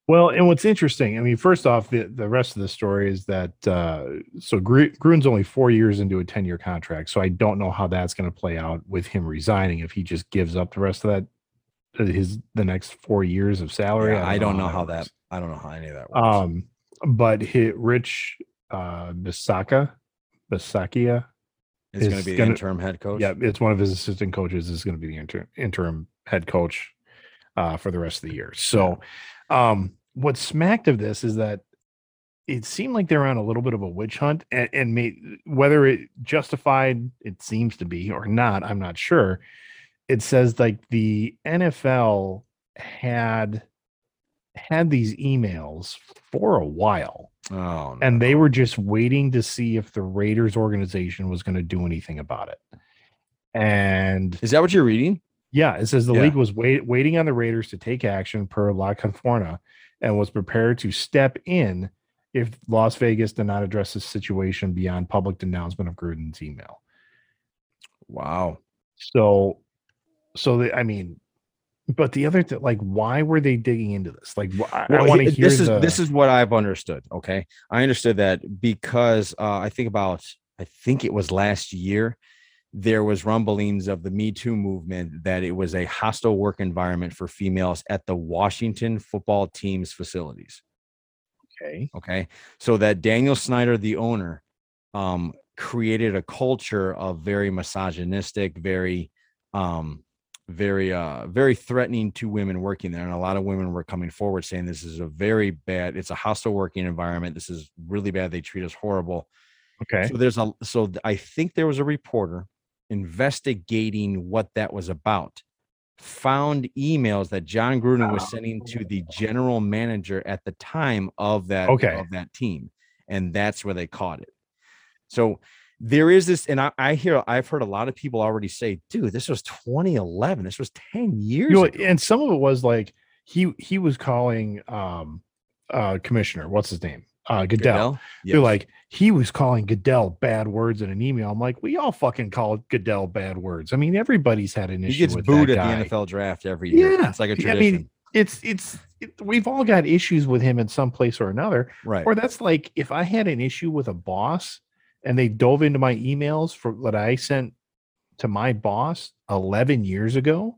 Well, and what's interesting, I mean, first off, the, the rest of the story is that uh, so Gru- Gruden's only four years into a 10 year contract. So I don't know how that's going to play out with him resigning if he just gives up the rest of that, uh, his the next four years of salary. Yeah, I don't know how works. that I don't know how any of that works. Um, but hit Rich uh, Bisaka, Bisakia, it's gonna be the gonna- interim head coach. yeah, it's one of his assistant coaches is going to be the inter- interim head coach uh, for the rest of the year. So, um, what smacked of this is that it seemed like they're on a little bit of a witch hunt, and, and may, whether it justified it seems to be or not, I'm not sure. It says like the NFL had had these emails for a while Oh, and they were just waiting to see if the Raiders organization was going to do anything about it. And Is that what you're reading? yeah, it says the Yeah. league was wait, waiting on the Raiders to take action per La Canfora and was prepared to step in if Las Vegas did not address the situation beyond public announcement of Gruden's email. Wow. So, so the, I mean, but the other th- like, why were they digging into this? Like, I, Well, want to hear this is the, this is what I've understood. Okay, I understood that because uh, I think about I think it was last year there was rumblings of the Me Too movement that it was a hostile work environment for females at the Washington football team's facilities. okay. Okay, so that Daniel Snyder, the owner, um, created a culture of very misogynistic, very um very uh very threatening to women working there and a lot of women were coming forward saying this is a very bad it's a hostile working environment this is really bad they treat us horrible Okay. so there's a so i think there was a reporter investigating what that was about found emails that jon gruden was sending to the general manager at the time of that Okay. of that team and that's where they caught it so there is this, and I, I hear I've heard a lot of people already say, dude, this was 2011. This was 10 years You know, ago. and some of it was like he he was calling um uh commissioner, what's his name? Uh Goodell. Goodell? They're Yes. like, he was calling Goodell bad words in an email. I'm like, we all fucking call Goodell bad words. I mean, everybody's had an issue. he gets with booed at guy. the NFL draft every year. Yeah, It's like a tradition. mean, It's it's it, we've all got issues with him in some place or another. right. Or that's like if I had an issue with a boss and they dove into my emails for that I sent to my boss 11 years ago,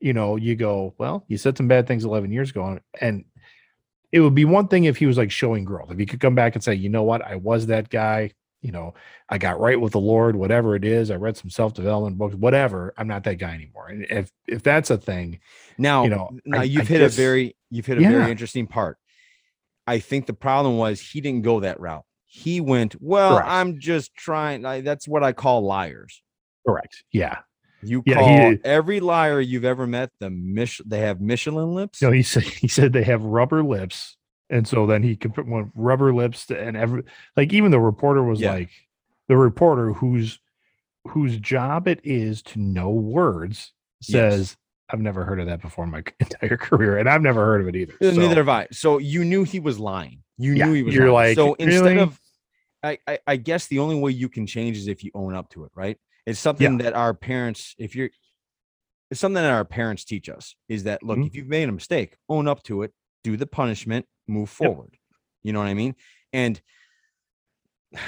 you know, you go, well, you said some bad things 11 years ago. And, and it would be one thing if he was like showing growth. If he could come back and say, you know what, I was that guy, you know, I got right with the Lord, whatever it is. I read some self development books, whatever. I'm not that guy anymore. And if if that's a thing, Now, you know, now I- you've I hit guess- a very you've hit a Yeah. very interesting part. I think the problem was he didn't go that route. He went, well, Correct. I'm just trying. I, that's what I call liars. Correct. Yeah. You Yeah, call he- every liar you've ever met the Mich- they have Michelin lips. No, he said he said they have rubber lips, and so then he could put one rubber lips to, and every like even the reporter was Yeah. like the reporter whose whose job it is to know words says I've never heard of that before in my entire career, and I've never heard of it either. So, Neither have I. So you knew he was lying. You Yeah, knew he was you're lying. like, so instead really? of I, I I guess the only way you can change is if you own up to it, right? It's something that our parents, if you're it's something that our parents teach us is that look, Mhm. if you've made a mistake, own up to it, do the punishment, move Yep. forward. You know what I mean? And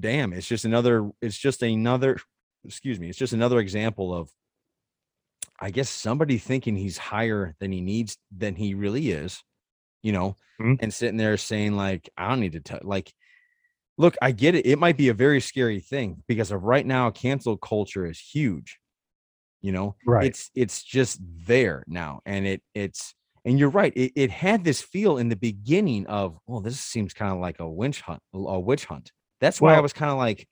damn, it's just another, it's just another, excuse me, it's just another example of I guess somebody thinking he's higher than he needs than he really is, you know, Mhm. and sitting there saying like, I don't need to tell like look, I get it. It might be a very scary thing because of right now, cancel culture is huge. You know, Right. it's it's just there now. And it it's and you're right. It, it had this feel in the beginning of, well, this seems kind of like a witch hunt, a witch hunt. That's why I was kind of like,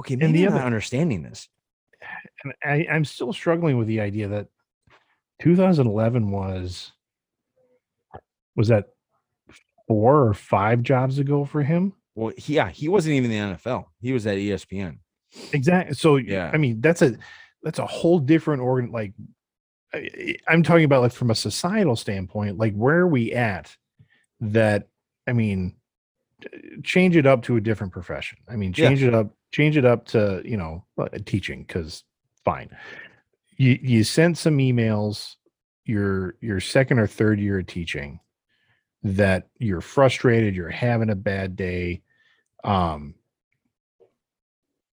okay, and maybe the I'm other- not understanding this. And I, I'm still struggling with the idea that 2011 was was that four or five jobs ago for him. Well, yeah, he wasn't even in the NFL. He was at ESPN. Exactly. So Yeah. I mean, that's a that's a whole different organ. Like, I, I'm talking about like from a societal standpoint. Like, where are we at? That I mean, change it up to a different profession. I mean, Yeah. change it up. Change it up to you know teaching because fine. You you sent some emails. Your your second or third year of teaching that you're frustrated. You're having a bad day. Um,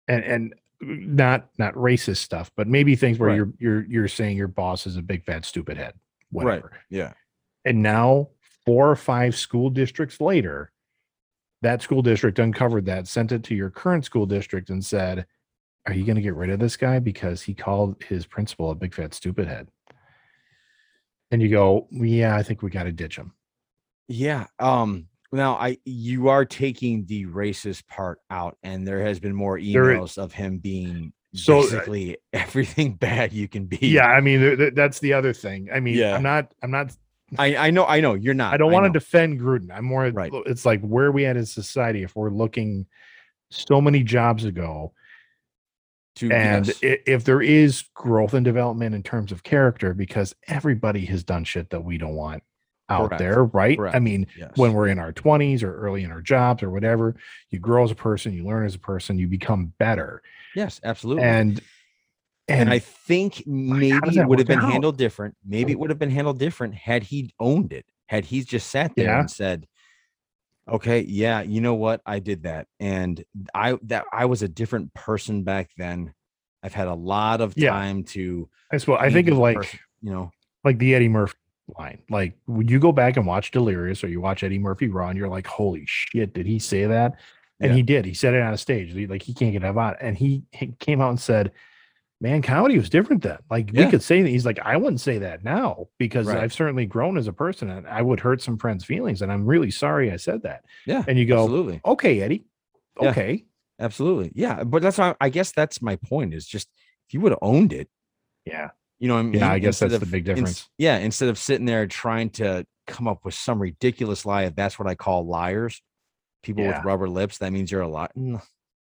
and and not not racist stuff, but maybe things where Right. you're you're you're saying your boss is a big fat stupid head, whatever. Yeah. And now four or five school districts later, that school district uncovered that, sent it to your current school district, and said, "Are you going to get rid of this guy because he called his principal a big fat stupid head?" And you go, "Yeah, I think we got to ditch him." Yeah. Um, now I you are taking the racist part out, and there has been more There emails of him being So, uh, basically everything bad you can be. Yeah, I mean th- th- that's the other thing. I mean, Yeah. I'm not, I'm not I, I know, I know you're not. I don't want to defend Gruden. I'm more Right. it's like where are we at in society if we're looking so many jobs ago to and yes. if there is growth and development in terms of character because everybody has done shit that we don't want out Correct. there, right? I mean, yes. when we're in our 20s or early in our jobs or whatever, you grow as a person, you learn as a person, you become better. yes, absolutely. And and and I think maybe it would have been out? handled different. Maybe it would have been handled different had he owned it. Had he just sat there Yeah. and said, "Okay, yeah, you know what? I did that, and I that I was a different person back then. I've had a lot of Yeah. time to. I suppose I think of like person," you know, like the Eddie Murphy line. Like when you go back and watch Delirious or you watch Eddie Murphy Raw and you're like, holy shit, did he say that? And Yeah. he did. He said it on a stage. Like he can't get out. And he, he came out and said, Man, comedy was different then. Like we could say that. He's like, I wouldn't say that now because Right. I've certainly grown as a person and I would hurt some friends' feelings. And I'm really sorry I said that. yeah, And you go, absolutely, Okay, Eddie. Yeah. Okay. absolutely, yeah. But that's why I guess that's my point. Is just if you would have owned it, Yeah. you know, what I mean, Yeah, I guess that's the big difference. yeah, instead of sitting there trying to come up with some ridiculous lie, that's what I call liars, people Yeah. with rubber lips, that means you're a lot.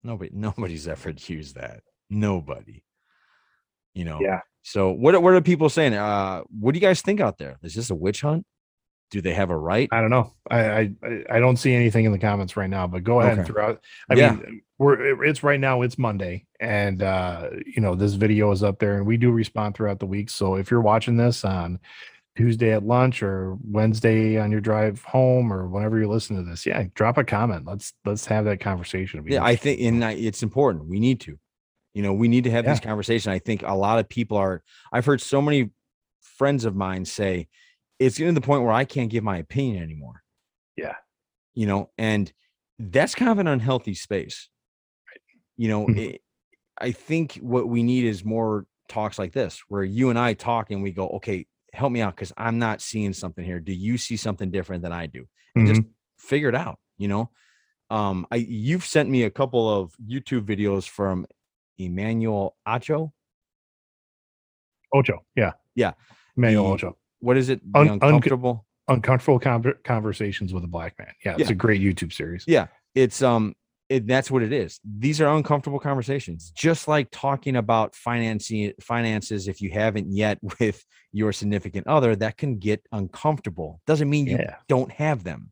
Nobody, nobody's ever used that. Nobody. You know. Yeah. So what? are- What are people saying? Uh, what do you guys think out there? Is this a witch hunt? Do they have a right? I don't know. I, I I- don't see anything in the comments right now, but go ahead and throw out. I Yeah. mean, we're it's right now. It's Monday, and uh, you know this video is up there, and we do respond throughout the week. So if you're watching this on Tuesday at lunch or Wednesday on your drive home or whenever you listen to this, yeah, drop a comment. Let's let's have that conversation. Yeah, I think, and I, it's important. We need to, you know, we need to have these Yeah. conversations. I think a lot of people are. I've heard so many friends of mine say it's getting to the point where I can't give my opinion anymore. Yeah. you know, and that's kind of an unhealthy space. You know, Mhm. it, I think what we need is more talks like this, where you and I talk and we go, okay, help me out because I'm not seeing something here. Do you see something different than I do? And just Mhm. figure it out. You know, Um, I you've sent me a couple of YouTube videos from Emmanuel Acho. Ocho, yeah, Yeah. Manuel The- Ocho. What is it? Un- unco- uncomfortable. Uncomfortable Conver- conversations with a black man. Yeah, it's Yeah. a great YouTube series. Yeah, it's um, it, that's what it is. These are uncomfortable conversations, just like talking about financing finances. If you haven't yet with your significant other, that can get uncomfortable. Doesn't mean you Yeah, don't have them.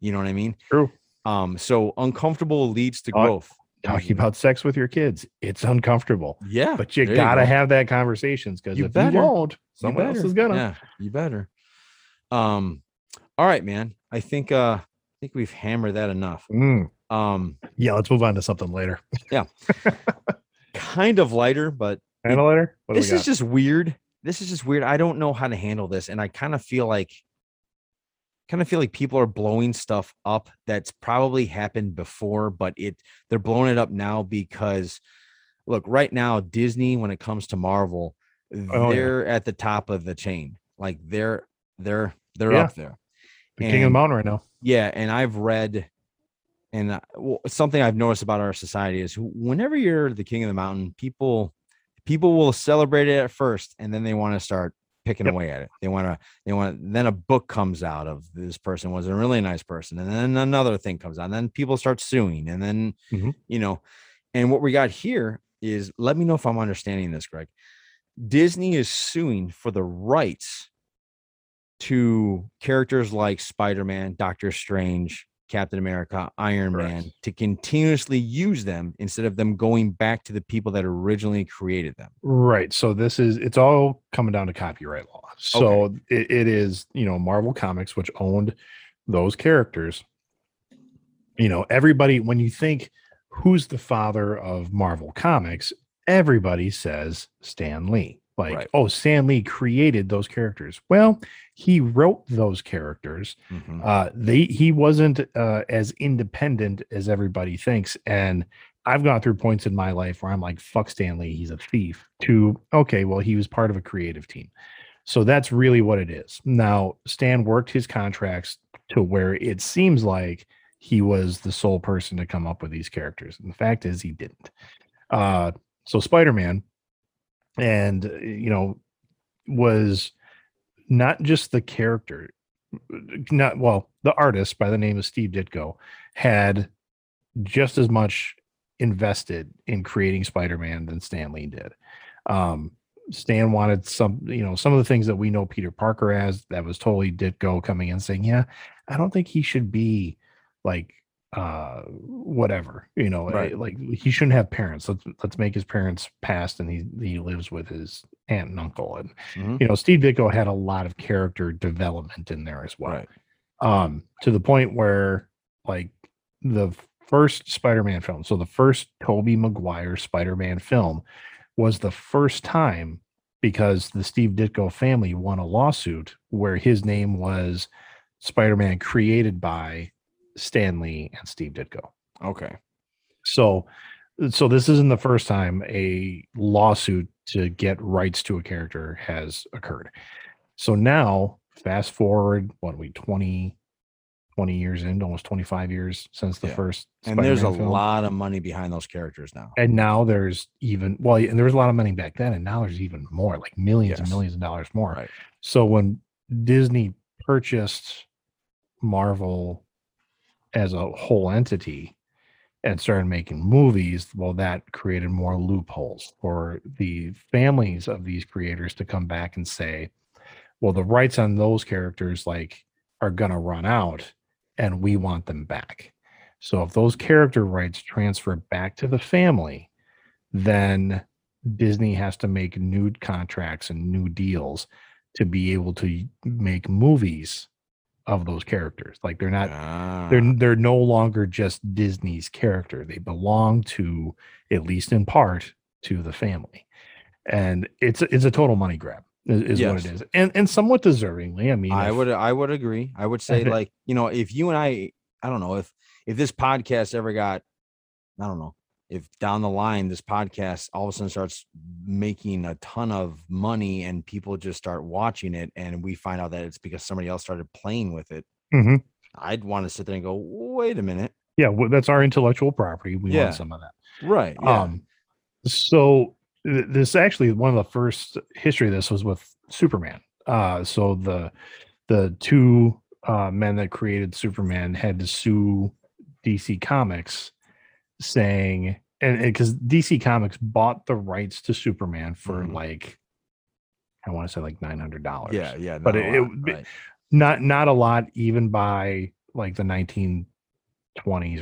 You know what I mean? true. Um, so uncomfortable leads to Uh, growth. Talking about sex with your kids, it's uncomfortable, yeah, but you gotta go. have that conversations because if better. you won't, You someone else is gonna. Yeah, you better. Um, all right, man. I think uh, I think we've hammered that enough. Mm. Um, Yeah, let's move on to something later. Yeah. kind of lighter, but And later. What this is just weird. This is just weird. I don't know how to handle this, and I kind of feel like, kind of feel like people are blowing stuff up that's probably happened before, but it they're blowing it up now because, look, right now Disney, when it comes to Marvel, Oh, they're at the top of the chain. Like they're they're they're Yeah. up there. the king of the mountain right now. Yeah, and I've read, and uh, well, something I've noticed about our society is whenever you're the king of the mountain, people people will celebrate it at first, and then they want to start picking Yep. away at it. They want to they want then a book comes out of this person was a really nice person, and then another thing comes out, and then people start suing, and then Mhm. you know, and what we got here is let me know if I'm understanding this, Greg. Disney is suing for the rights to characters like Spider-Man, Doctor Strange, Captain America, Iron Correct. Man to continuously use them instead of them going back to the people that originally created them. Right. So this is it's all coming down to copyright law. So it, it is, you know, Marvel Comics, which owned those characters. You know, everybody, when you think who's the father of Marvel Comics, everybody says Stan Lee. Like, Right. oh, Stan Lee created those characters. Well, he wrote those characters. Mhm. Uh, they he wasn't uh, as independent as everybody thinks, and I've gone through points in my life where I'm like, "Fuck Stan Lee, he's a thief." To okay, well, he was part of a creative team, so that's really what it is. Now, Stan worked his contracts to where it seems like he was the sole person to come up with these characters, and the fact is, he didn't. Uh, so Spider-Man, and uh, you know, was not just the character not well the artist by the name of steve ditko had just as much invested in creating spider-man than stan lee did. Um stan wanted some you know some of the things that we know peter parker as that was totally ditko coming in saying yeah i don't think he should be like uh whatever you know Right. eh, like he shouldn't have parents let's let's make his parents past and he he lives with his aunt and uncle and Mhm. you know steve ditko had a lot of character development in there as well Right. um to the point where like the first spider-man film so the first tobey maguire spider-man film was the first time because the steve ditko family won a lawsuit where his name was spider-man created by stan lee and steve ditko Okay. so so this isn't the first time a lawsuit to get rights to a character has occurred. So now fast forward what are we 20 20 years in, almost 25 years since the Yeah. first And there's a film. lot of money behind those characters now. and now there's even well and there was a lot of money back then and now there's even more like millions and millions of dollars more. Right. So when Disney purchased Marvel as a whole entity and started making movies, well, that created more loopholes for the families of these creators to come back and say, well, the rights on those characters like are gonna run out and we want them back. So if those character rights transfer back to the family, then Disney has to make new contracts and new deals to be able to make movies of those characters. Like they're not Ah, they're they're no longer just Disney's character. They belong to at least in part to the family. And it's it's a total money grab is, is what it is. And and somewhat deservingly. I mean I if- would I would agree. I would say like, you know, if you and I I don't know if if this podcast ever got I don't know, if down the line this podcast all of a sudden starts making a ton of money and people just start watching it and we find out that it's because somebody else started playing with it, Mhm. I'd want to sit there and go, wait a minute. Yeah, well, that's our intellectual property. We Yeah. want some of that. Right. Yeah. Um, so th- this actually one of the first history of this was with Superman. Uh, so the the two uh, men that created Superman had to sue DC Comics, saying and because DC Comics bought the rights to Superman for Mhm. like I want to say like nine hundred dollars. yeah. Yeah. but it- it lot, be- right. not not a lot even by like the 1920s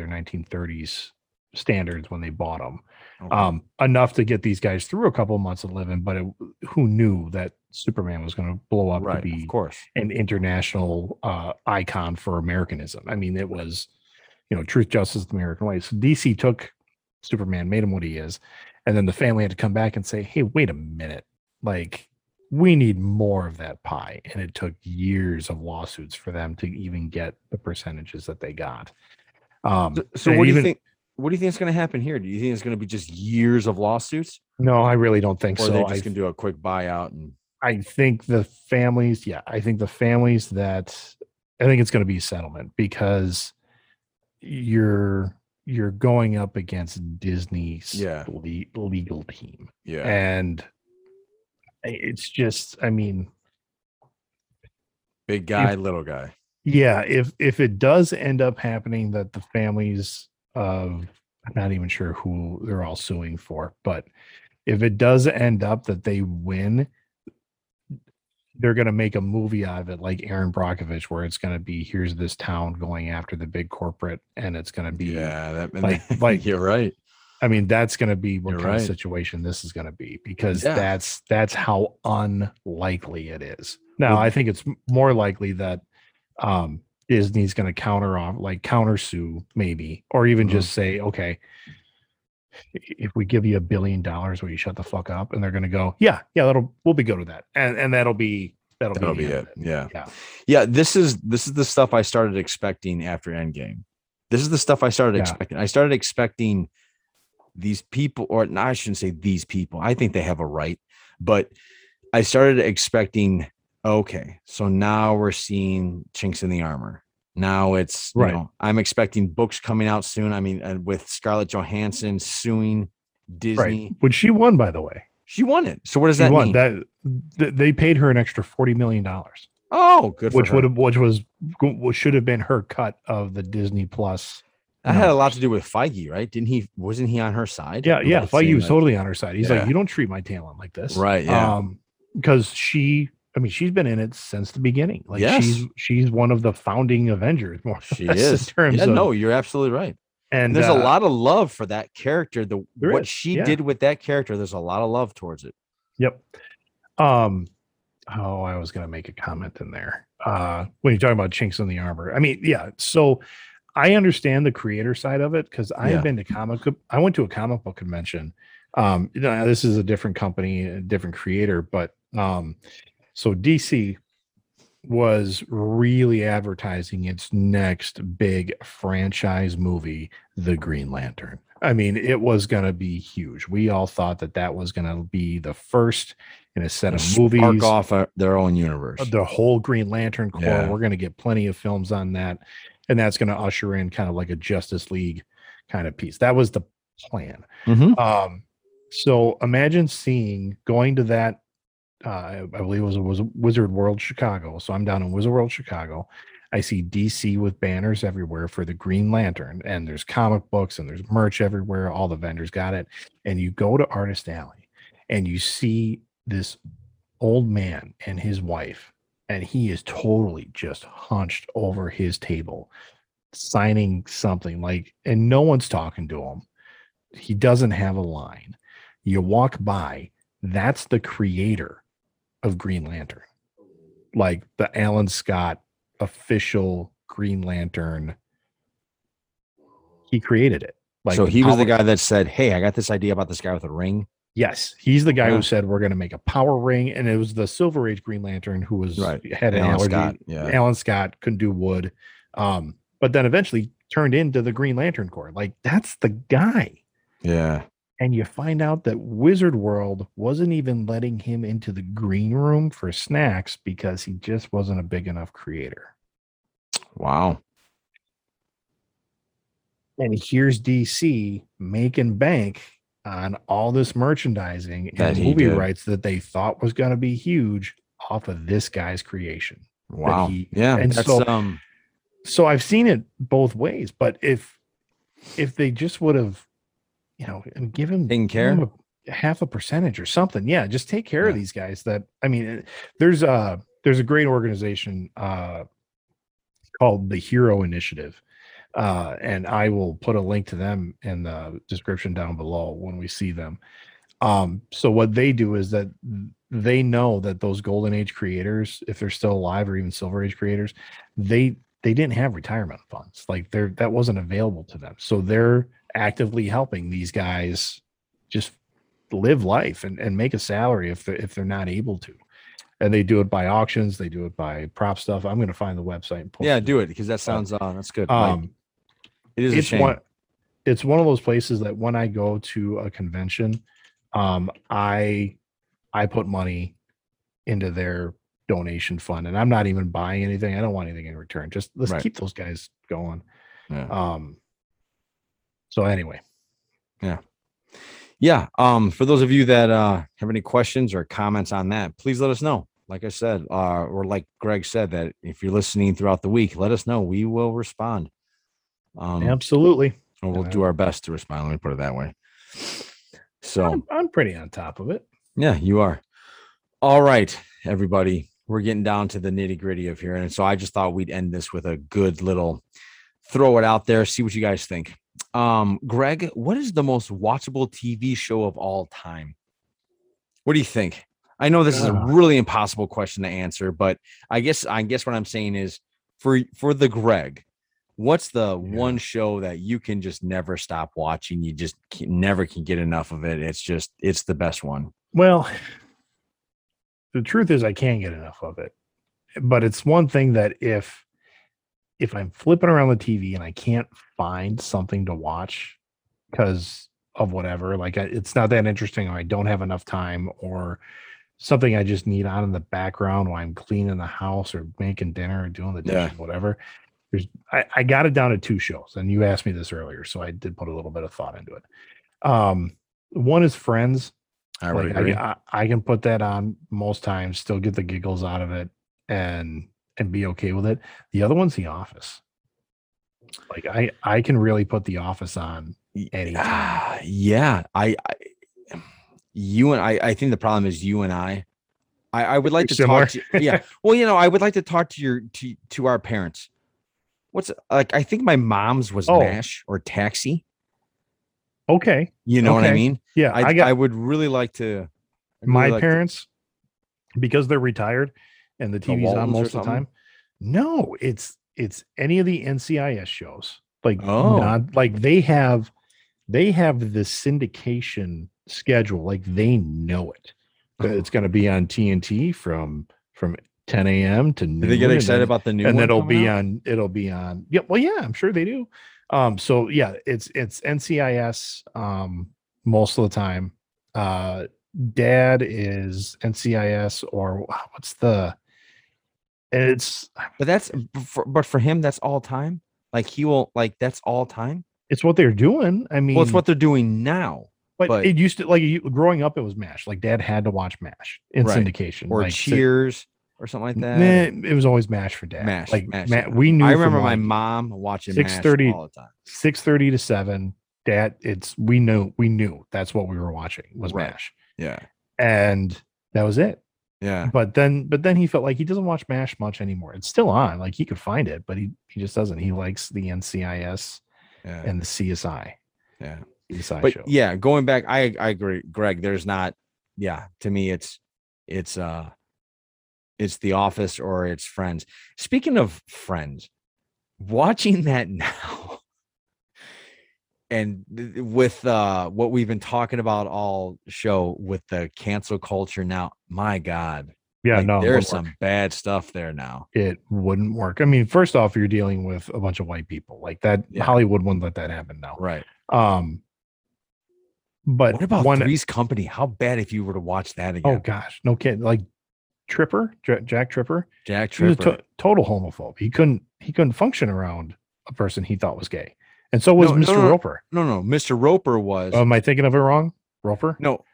or 1930s standards when they bought them Okay. um enough to get these guys through a couple of months of living but it, who knew that superman was going to blow up right. to be Of course. an international uh icon for americanism i mean it was you know truth justice the american way. So dc took superman made him what he is and then the family had to come back and say hey wait a minute. Like we need more of that pie. And it took years of lawsuits for them to even get the percentages that they got. Um So, so what do you think? What do you think is going to happen here? Do you think it's going to be just years of lawsuits, no i really don't think or so. they're I just going do a quick buyout and I think the families, yeah, I think the families that I think it's going to be settlement because you're you're going up against Disney's Yeah. le- legal team, yeah, and it's just, I mean, big guy, little guy. yeah, if if it does end up happening that the families of I'm not even sure who they're all suing for, but if it does end up that they win, they're going to make a movie out of it like Erin Brockovich, where it's going to be here's this town going after the big corporate, and it's going to be, Yeah, that like- like- you're right. I mean, that's going to be what You're kind of situation this is going to be because Yeah. that's that's how unlikely it is. Now, I think it's more likely that um Disney's going to counter off, like counter sue, maybe, or even Mhm. just say, okay, if we give you a billion dollars, will you shut the fuck up? And they're going to go, yeah, yeah, that'll we'll be good with that, and and that'll be that'll, That'll be, be it. Yeah. yeah, Yeah, this is this is the stuff I started expecting after Endgame. This is the stuff I started Yeah. expecting. I started expecting these people, or no, I shouldn't say these people. I think they have a right, but I started expecting. Okay, so now we're seeing chinks in the armor. Now it's you Right. know I'm expecting books coming out soon. I mean, with Scarlett Johansson suing Disney, right. Which she won, by the way. she won it. So what does She that won mean? that. th- They paid her an extra forty million dollars. oh, good. Which would have which was what should have been her cut of the Disney Plus. That had a lot to do with Feige, right? Didn't he? Wasn't he on her side? Yeah, yeah. Feige was that- totally on her side. He's Yeah. like, you don't treat my talent like this, Right, yeah. Um, because she, I mean, she's been in it since the beginning. Like Yes. she's she's one of the founding Avengers. More She is. in terms yeah, of no, you're absolutely right. and And there's uh, a lot of love for that character. The what is, she yeah. did with that character, there's a lot of love towards it. Yep. Um. Oh, I was gonna make a comment in there. Uh, when you're talking about chinks in the armor, I mean, yeah. So I understand the creator side of it because I Yeah. have been to comic. I went to a comic book convention. Um, you know, this is a different company, a different creator, but um, so DC was really advertising its next big franchise movie, The Green Lantern. I mean, it was going to be huge. We all thought that that was going to be the first in a set of Spark movies. off uh, their own universe. The whole Green Lantern Corps. Yeah. We're going to get plenty of films on that. And that's going to usher in kind of like a Justice League kind of piece. That was the plan. Mhm. Um, so imagine seeing going to that. Uh, I I believe it was, it was Wizard World Chicago. So I'm down in Wizard World Chicago. I see DC with banners everywhere for the Green Lantern, and there's comic books and there's merch everywhere. All the vendors got it. And you go to Artist Alley and you see this old man and his wife, and he is totally just hunched over his table, signing something like, and no one's talking to him. He doesn't have a line. You walk by, that's the creator of Green Lantern, like the Alan Scott official Green Lantern. He created it. Like so he was the guy that said, "Hey, I got this idea about this guy with a ring." Yes, he's the guy Yeah. who said we're going to make a power ring, and it was the Silver Age Green Lantern who was Right. had an Alan allergy. Scott, yeah. Alan Scott couldn't do wood, um, but then eventually turned into the Green Lantern Corps. Like that's the guy, Yeah. And you find out that Wizard World wasn't even letting him into the green room for snacks because he just wasn't a big enough creator. Wow. And here's DC making bank on all this merchandising That and movie did. rights that they thought was going to be huge off of this guy's creation. Wow. he- yeah. and that's so- um So I've seen it both ways, but if if they just would have, you know, and given Taken care? give 'em a half a percentage or something, yeah, just take care of these guys. That I mean, there's a there's a great organization uh, called the Hero Initiative, uh, and I will put a link to them in the description down below when we see them. Um, so what they do is that they know that those golden age creators, if they're still alive or even silver age creators, they they didn't have retirement funds. Like they're that wasn't available to them. So they're actively helping these guys just live life and, and make a salary if they're if they're not able to. And they do it by auctions, they do it by prop stuff. I'm gonna find the website and yeah, do it because that sounds on. that's good. Like, Um it is a it's shame. one it's one of those places that when I go to a convention, um, I I put money into their donation fund, and I'm not even buying anything. I don't want anything in return. Just let's Right. keep those guys going. Yeah. Um. So anyway, yeah. Yeah. um for those of you that uh have any questions or comments on that please let us know. Like i said uh or like greg said that if you're listening throughout the week let us know. We will respond. Um absolutely. and we'll do our best to respond. Let me put it that way. So I'm, I'm pretty on top of it. yeah you are. All right everybody. We're getting down to the nitty gritty of here and so i just thought we'd end this with a good little throw it out there see what you guys think um greg what is the most watchable tv show of all time? What do you think? I know this is a really impossible question to answer but i guess i guess what i'm saying is for for the greg what's the Yeah. one show that you can just never stop watching? You just can, never can get enough of it. It's just it's the best one. Well, the truth is I can't get enough of it. But it's one thing that if if I'm flipping around the TV and I can't find something to watch because of whatever, like I, it's not that interesting or I don't have enough time or something I just need on in the background while I'm cleaning the house or making dinner or doing the Yeah. dishes, whatever. There's I, I got it down to two shows, and you asked me this earlier, so I did put a little bit of thought into it. Um, one is Friends. i Like. I, I, I can put that on most times, still get the giggles out of it, and and be okay with it. The other one's The Office. Like I I can really put The Office on anytime. ah, yeah I, I you and I I think the problem is you and I I, I would like to Similar. talk to yeah well you know I would like to talk to your to to our parents what's like I think my mom's was Oh. mash or taxi Okay, you know what I mean yeah, I, I, I, would really like to I'd my really like to- parents because they're retired and the TV's on most of the time. No, it's it's any of the NCIS shows. Like Oh. not like they have they have the syndication schedule. Like they know it. Oh. It's going to be on TNT from from 10 a.m. to noon. they get excited about the new and one it'll be out? on it'll be on yeah well yeah i'm sure they do um so yeah it's it's ncis um most of the time uh dad is ncis or what's the it's but that's for, but for him that's all time like he will like that's all time it's what they're doing i mean well it's what they're doing now but, but- it used to like you, growing up it was mash like dad had to watch mash in Right. syndication or like, cheers or something like that Nah, it was always mash for dad Mash, like Mash, Ma- we knew I remember my like, mom watching Mash 6:30 all the time. six thirty to seven. Dad, it's we knew we knew that's what we were watching was Right. Mash, Yeah, and that was it. Yeah, But then, but then he felt like he doesn't watch Mash much anymore. It's still on, like he could find it, but he he just doesn't. He likes the NCIS yeah, and the CSI, yeah. CSI But show. yeah, going back, I I agree, Greg. There's not. Yeah, to me, it's it's uh, it's The Office or it's Friends. Speaking of Friends, watching that now. And with uh what we've been talking about all show with the cancel culture now, my God, yeah, like, no, there's some work. bad stuff there now. It wouldn't work. I mean, first off, you're dealing with a bunch of white people like that. Yeah. Hollywood wouldn't let that happen now. Right. Um, but What about one, Three's Company? How bad if you were to watch that again? Oh gosh, no kid. Like Tripper, J- Jack Tripper. Jack He was Tripper. a to- total homophobe. He couldn't he couldn't function around a person he thought was gay. And so was No, no, Mr. no. Roper. No, no, Mr. Roper was Oh, am I thinking of it wrong? Roper? no.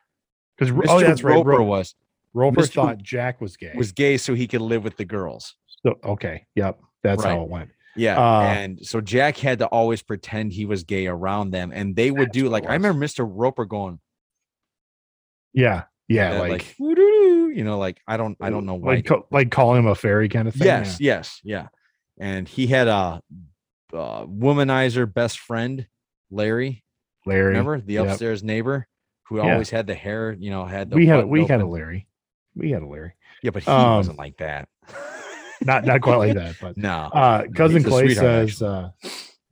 Because oh, that's right. Roper Ro- was Roper Mr. thought Jack was gay. was gay so he could live with the girls. So, okay. Yep. That's Right. how it went. Yeah, Uh, and so Jack had to always pretend he was gay around them, and they would do like I remember Mr. Roper going, Yeah. Yeah. like, "Woo-doo-doo," you know, like I don't, I don't know why. Like, like calling him a fairy kind of thing. yes, yes, yeah, and he had a, uh womanizer best friend, Larry. Larry. Remember the Yep. upstairs neighbor who Yeah. always had the hair, you know, had the We had we had a. Larry. We had a Larry. yeah, but he um, wasn't like that. Not not quite like that, but no, uh cousin Clay says uh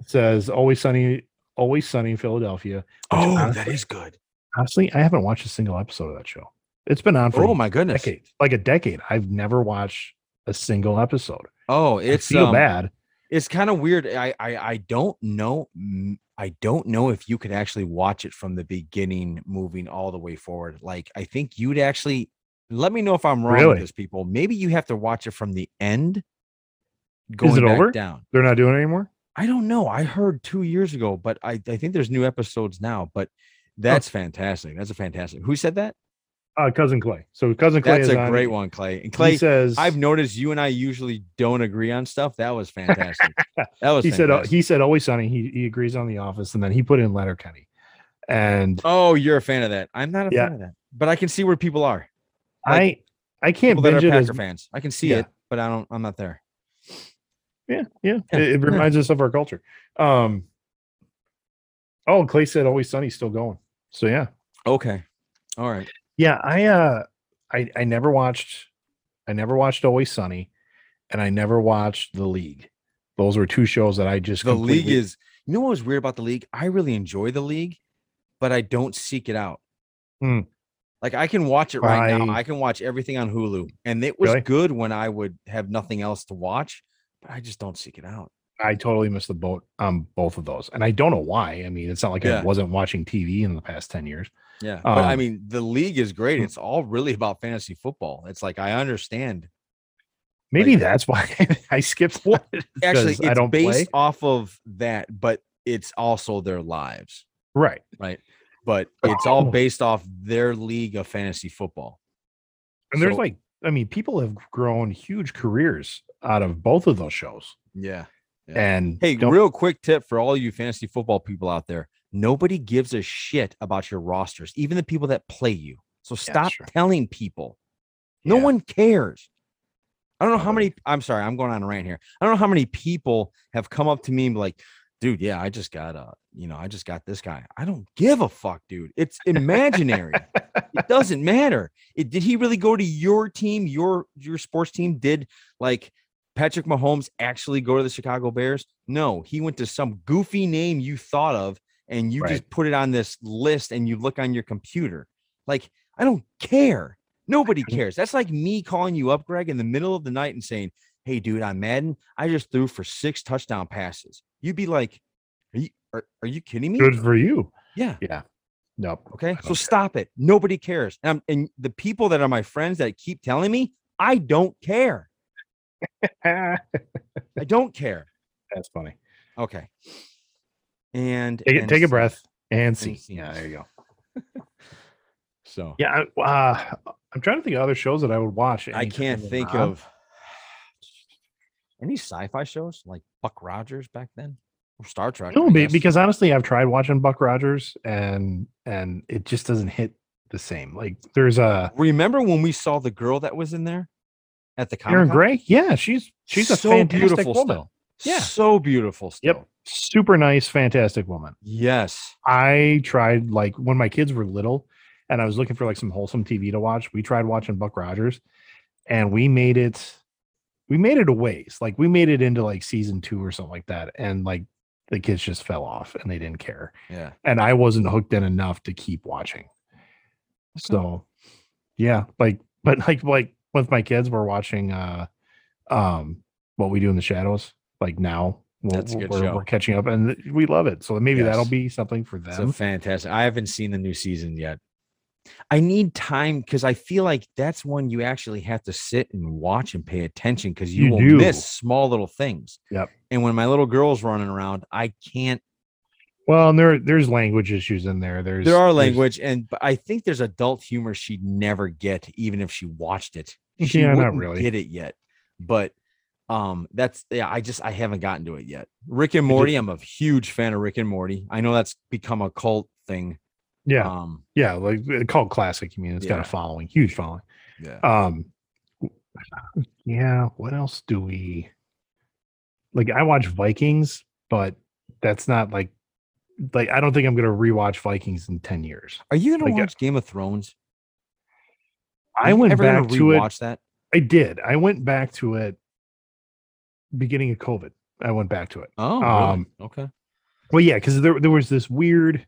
says always sunny always sunny in Philadelphia. oh, that honestly- is good. Honestly, I haven't watched a single episode of that show. It's been on for Oh my goodness. decades, like a decade. I've never watched a single episode. Oh, It's it's I feel um, bad. It's kind of weird. I, I I don't know. I don't know if you could actually watch it from the beginning, moving all the way forward. Like I think you'd actually let me know if I'm wrong Really? with this, people. Maybe you have to watch it from the end, going it back over? down. They're not doing it anymore. I don't know. I heard two years ago, but I, I think there's new episodes now. But that's fantastic. That's a fantastic. Who said that? Uh, cousin Clay. So cousin Clay That's is a on- great one, Clay. And He Clay, says I've noticed you and I usually don't agree on stuff. That was fantastic. that was he said uh, he said always sunny. He he agrees on the office, and then he put in Letterkenny, and Oh, you're a fan of that. I'm not a Yeah. fan of that, but I can see where people are. like, I I can't People that are binge it Packer as fans. I can see Yeah. it, but I don't. I'm not there. yeah yeah. Yeah, It, it reminds us of our culture. Um. Oh, Clay said always sunny's still going. So yeah, Okay. All right. Yeah. I uh, I I never watched, I never watched Always Sunny, and I never watched The League. Those were two shows that I just The league is. You know what was weird about the league? I really enjoy the league, but I don't seek it out. Hmm. Like I can watch it right now. I- I can watch everything on Hulu, and it was Really? good when I would have nothing else to watch. But I just don't seek it out. I totally missed the boat on both of those, and I don't know why. I mean, it's not like Yeah. I wasn't watching TV in the past ten years. Yeah, but I Um, mean, the league is great. hmm. It's all really about fantasy football. It's like I understand. Maybe Like- that's why I skipped. That, Actually, it's I don't based play. off of that, but it's also their lives, Right. right? But it's all Oh. based off their league of fantasy football. And there's So- like, I mean, people have grown huge careers out of both of those shows. Yeah. Yeah. And Hey, real quick tip for all you fantasy football people out there: nobody gives a shit about your rosters, even the people that play you. So stop sure. telling people. No Yeah. one cares. I don't know how many. I'm sorry, I'm going on a rant here. I don't know how many people have come up to me and be like, "Dude, yeah, I just got a, you know, I just got this guy." I don't give a fuck, dude. It's imaginary. it doesn't matter. It, did he really go to your team? Your your sports team did like Patrick Mahomes actually go to the Chicago Bears? No, he went to some goofy name you thought of and you Right. just put it on this list and you look on your computer. Like, I don't care. Nobody cares. That's like me calling you up, Greg, in the middle of the night and saying, Hey, dude, on Madden, I just threw for six touchdown passes. You'd be like, Are you are, are you kidding me? good for you. Yeah. Yeah. Nope. Okay. So care. stop it. Nobody cares. And, I'm- and the people that are my friends that keep telling me, I don't care. I don't care. That's funny. Okay. And Take and take a breath and see. see. Yeah, there you go. So Yeah. I- Uh, I'm trying to think of other shows that I would watch. I can't think of any sci-fi shows like Buck Rogers back then or Star Trek. No, because honestly, I've tried watching Buck Rogers and and it just doesn't hit the same. Like there's a remember when we saw the girl that was in there at the Erin Comic-Con? Gray. Yeah, she's she's a So fantastic beautiful woman. still. Yeah. So beautiful still. Yep, super nice, fantastic woman. Yes. I tried like when my kids were little and I was looking for like some wholesome TV to watch. We tried watching Buck Rogers and we made it we made it a ways. Like we made it into like season 2 or something like that and like the kids just fell off and they didn't care. Yeah. And I wasn't hooked in enough to keep watching. So yeah, like but like like with my kids we're watching uh um what we do in the shadows like now we'll- That's a good we're, show. we're catching up and we love it. So maybe that'll be something for them. a fantastic. I haven't seen the new season yet. I need time because I feel like that's when you actually have to sit and watch and pay attention because you, You will do. miss small little things. Yep. And when my little girl's running around, I can't Well, and there there's language issues in there. There's there are language, and I think there's adult humor she'd never get, even if she watched it. She Yeah, not really. get it yet. But um, that's yeah. I just I haven't gotten to it yet. Rick and Morty. I'm a huge fan of Rick and Morty. I know that's become a cult thing. Yeah, Um, yeah, like uh, called classic. You mean it's got a following, huge following. yeah. Um, yeah. What else do we like? I watch Vikings, but that's not like like I don't think I'm gonna rewatch Vikings in ten years. Are you gonna like, uh, watch Game of Thrones? I went ever back to it. that. I did. I went back to it beginning of COVID. I went back to it. Oh, really? Um, okay. Well, yeah, because there there was this weird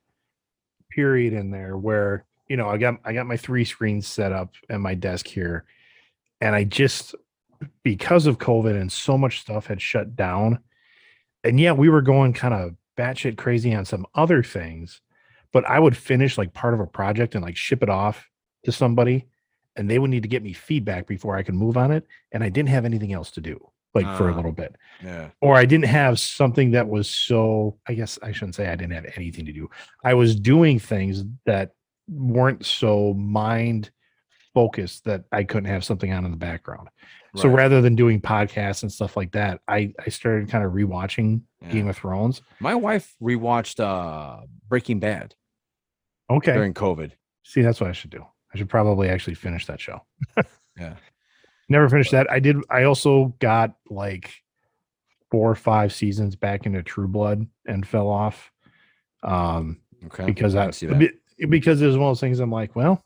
period in there where you know I got I got my three screens set up at my desk here, and I just because of COVID and so much stuff had shut down, and yeah, we were going kind of batshit crazy on some other things, but I would finish like part of a project and like ship it off to somebody, and they would need to get me feedback before I could move on it, and I didn't have anything else to do like for a Ah. little bit Yeah. or I didn't have something that was so I guess I shouldn't say I didn't have anything to do. I was doing things that weren't so mind focused that I couldn't have something on in the background. So rather than doing podcasts and stuff like that, I I started kind of rewatching Yeah. Game of Thrones. My wife rewatched uh Breaking Bad Okay. during COVID. See, that's what I should do. I should probably actually finish that show. Yeah. Never finished that. I did I also got like four or five seasons back into True Blood and fell off. Um Okay. because I, see that. because it was one of those things I'm like, well,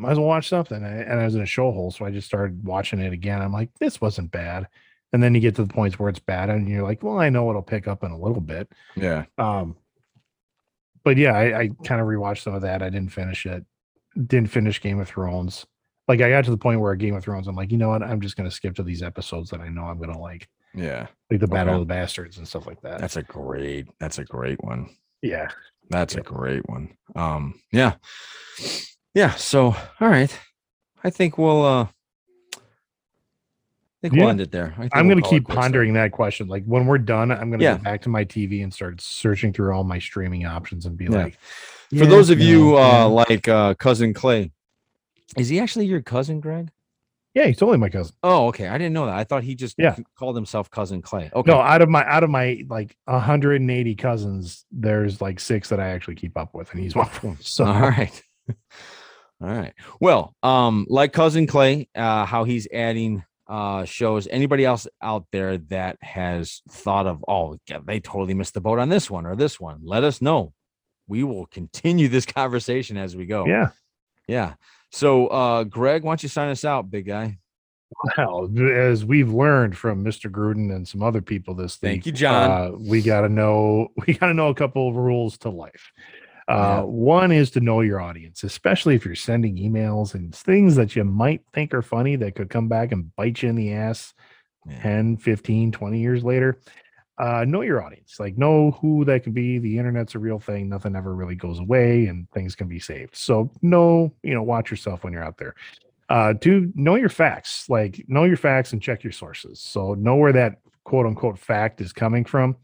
might as well watch something. And I, was in a show hole, so I just started watching it again. I'm like, this wasn't bad. And then you get to the points where it's bad, and you're like, well, I know it'll pick up in a little bit. Yeah. Um, but yeah, I, I kind of rewatched some of that. I didn't finish it. Didn't finish Game of Thrones. Like I got to the point where Game of Thrones, I'm like, you know what? I'm just gonna skip to these episodes that I know I'm gonna like, Yeah. like the Battle Okay. of the Bastards and stuff like that. That's a great. That's a great one. yeah. That's Yep. a great one. Um. Yeah. Yeah. So all right. I think we'll. uh I think we'll Yeah. end it there. I think I'm gonna keep pondering that question. Like when we're done, I'm gonna Yeah. go back to my TV and start searching through all my streaming options and be Yeah. like, For those of you uh like uh cousin Clay, is he actually your cousin, Greg? yeah, he's totally my cousin. Oh, okay. I didn't know that. I thought he just Yeah. called himself cousin Clay. Okay. No, out of my out of my like 180 cousins, there's like six that I actually keep up with, and he's one of them. So All right. All right. Well, um, like cousin Clay, uh, how he's adding uh shows. Anybody else out there that has thought of, oh, they totally missed the boat on this one or this one, let us know. We will continue this conversation as we go. yeah. Yeah. So uh Greg, why don't you sign us out, big guy? Well, as we've learned from Mr. Gruden and some other people this thing. Thank you, Jon. Uh, we got to know we got to know a couple of rules to life. Uh, Yeah. One is to know your audience, especially if you're sending emails and things that you might think are funny that could come back and bite you in the ass Yeah. 10, 15, 20 years later. Uh, know your audience, like know who that could be. The internet's a real thing. Nothing ever really goes away and things can be saved. So know, you know, watch yourself when you're out there. Uh, do know your facts, like know your facts and check your sources. So know where that quote unquote fact is coming from.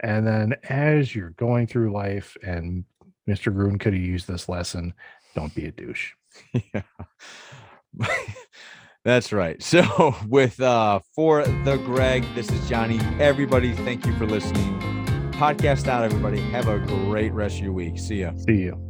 And then as you're going through life, and Mr. Gruden could have used this lesson, don't be a douche. yeah. That's right. So with uh for the Greg, this is Johnny. Everybody, thank you for listening. Podcast out, everybody. Have a great rest of your week. See ya. See you.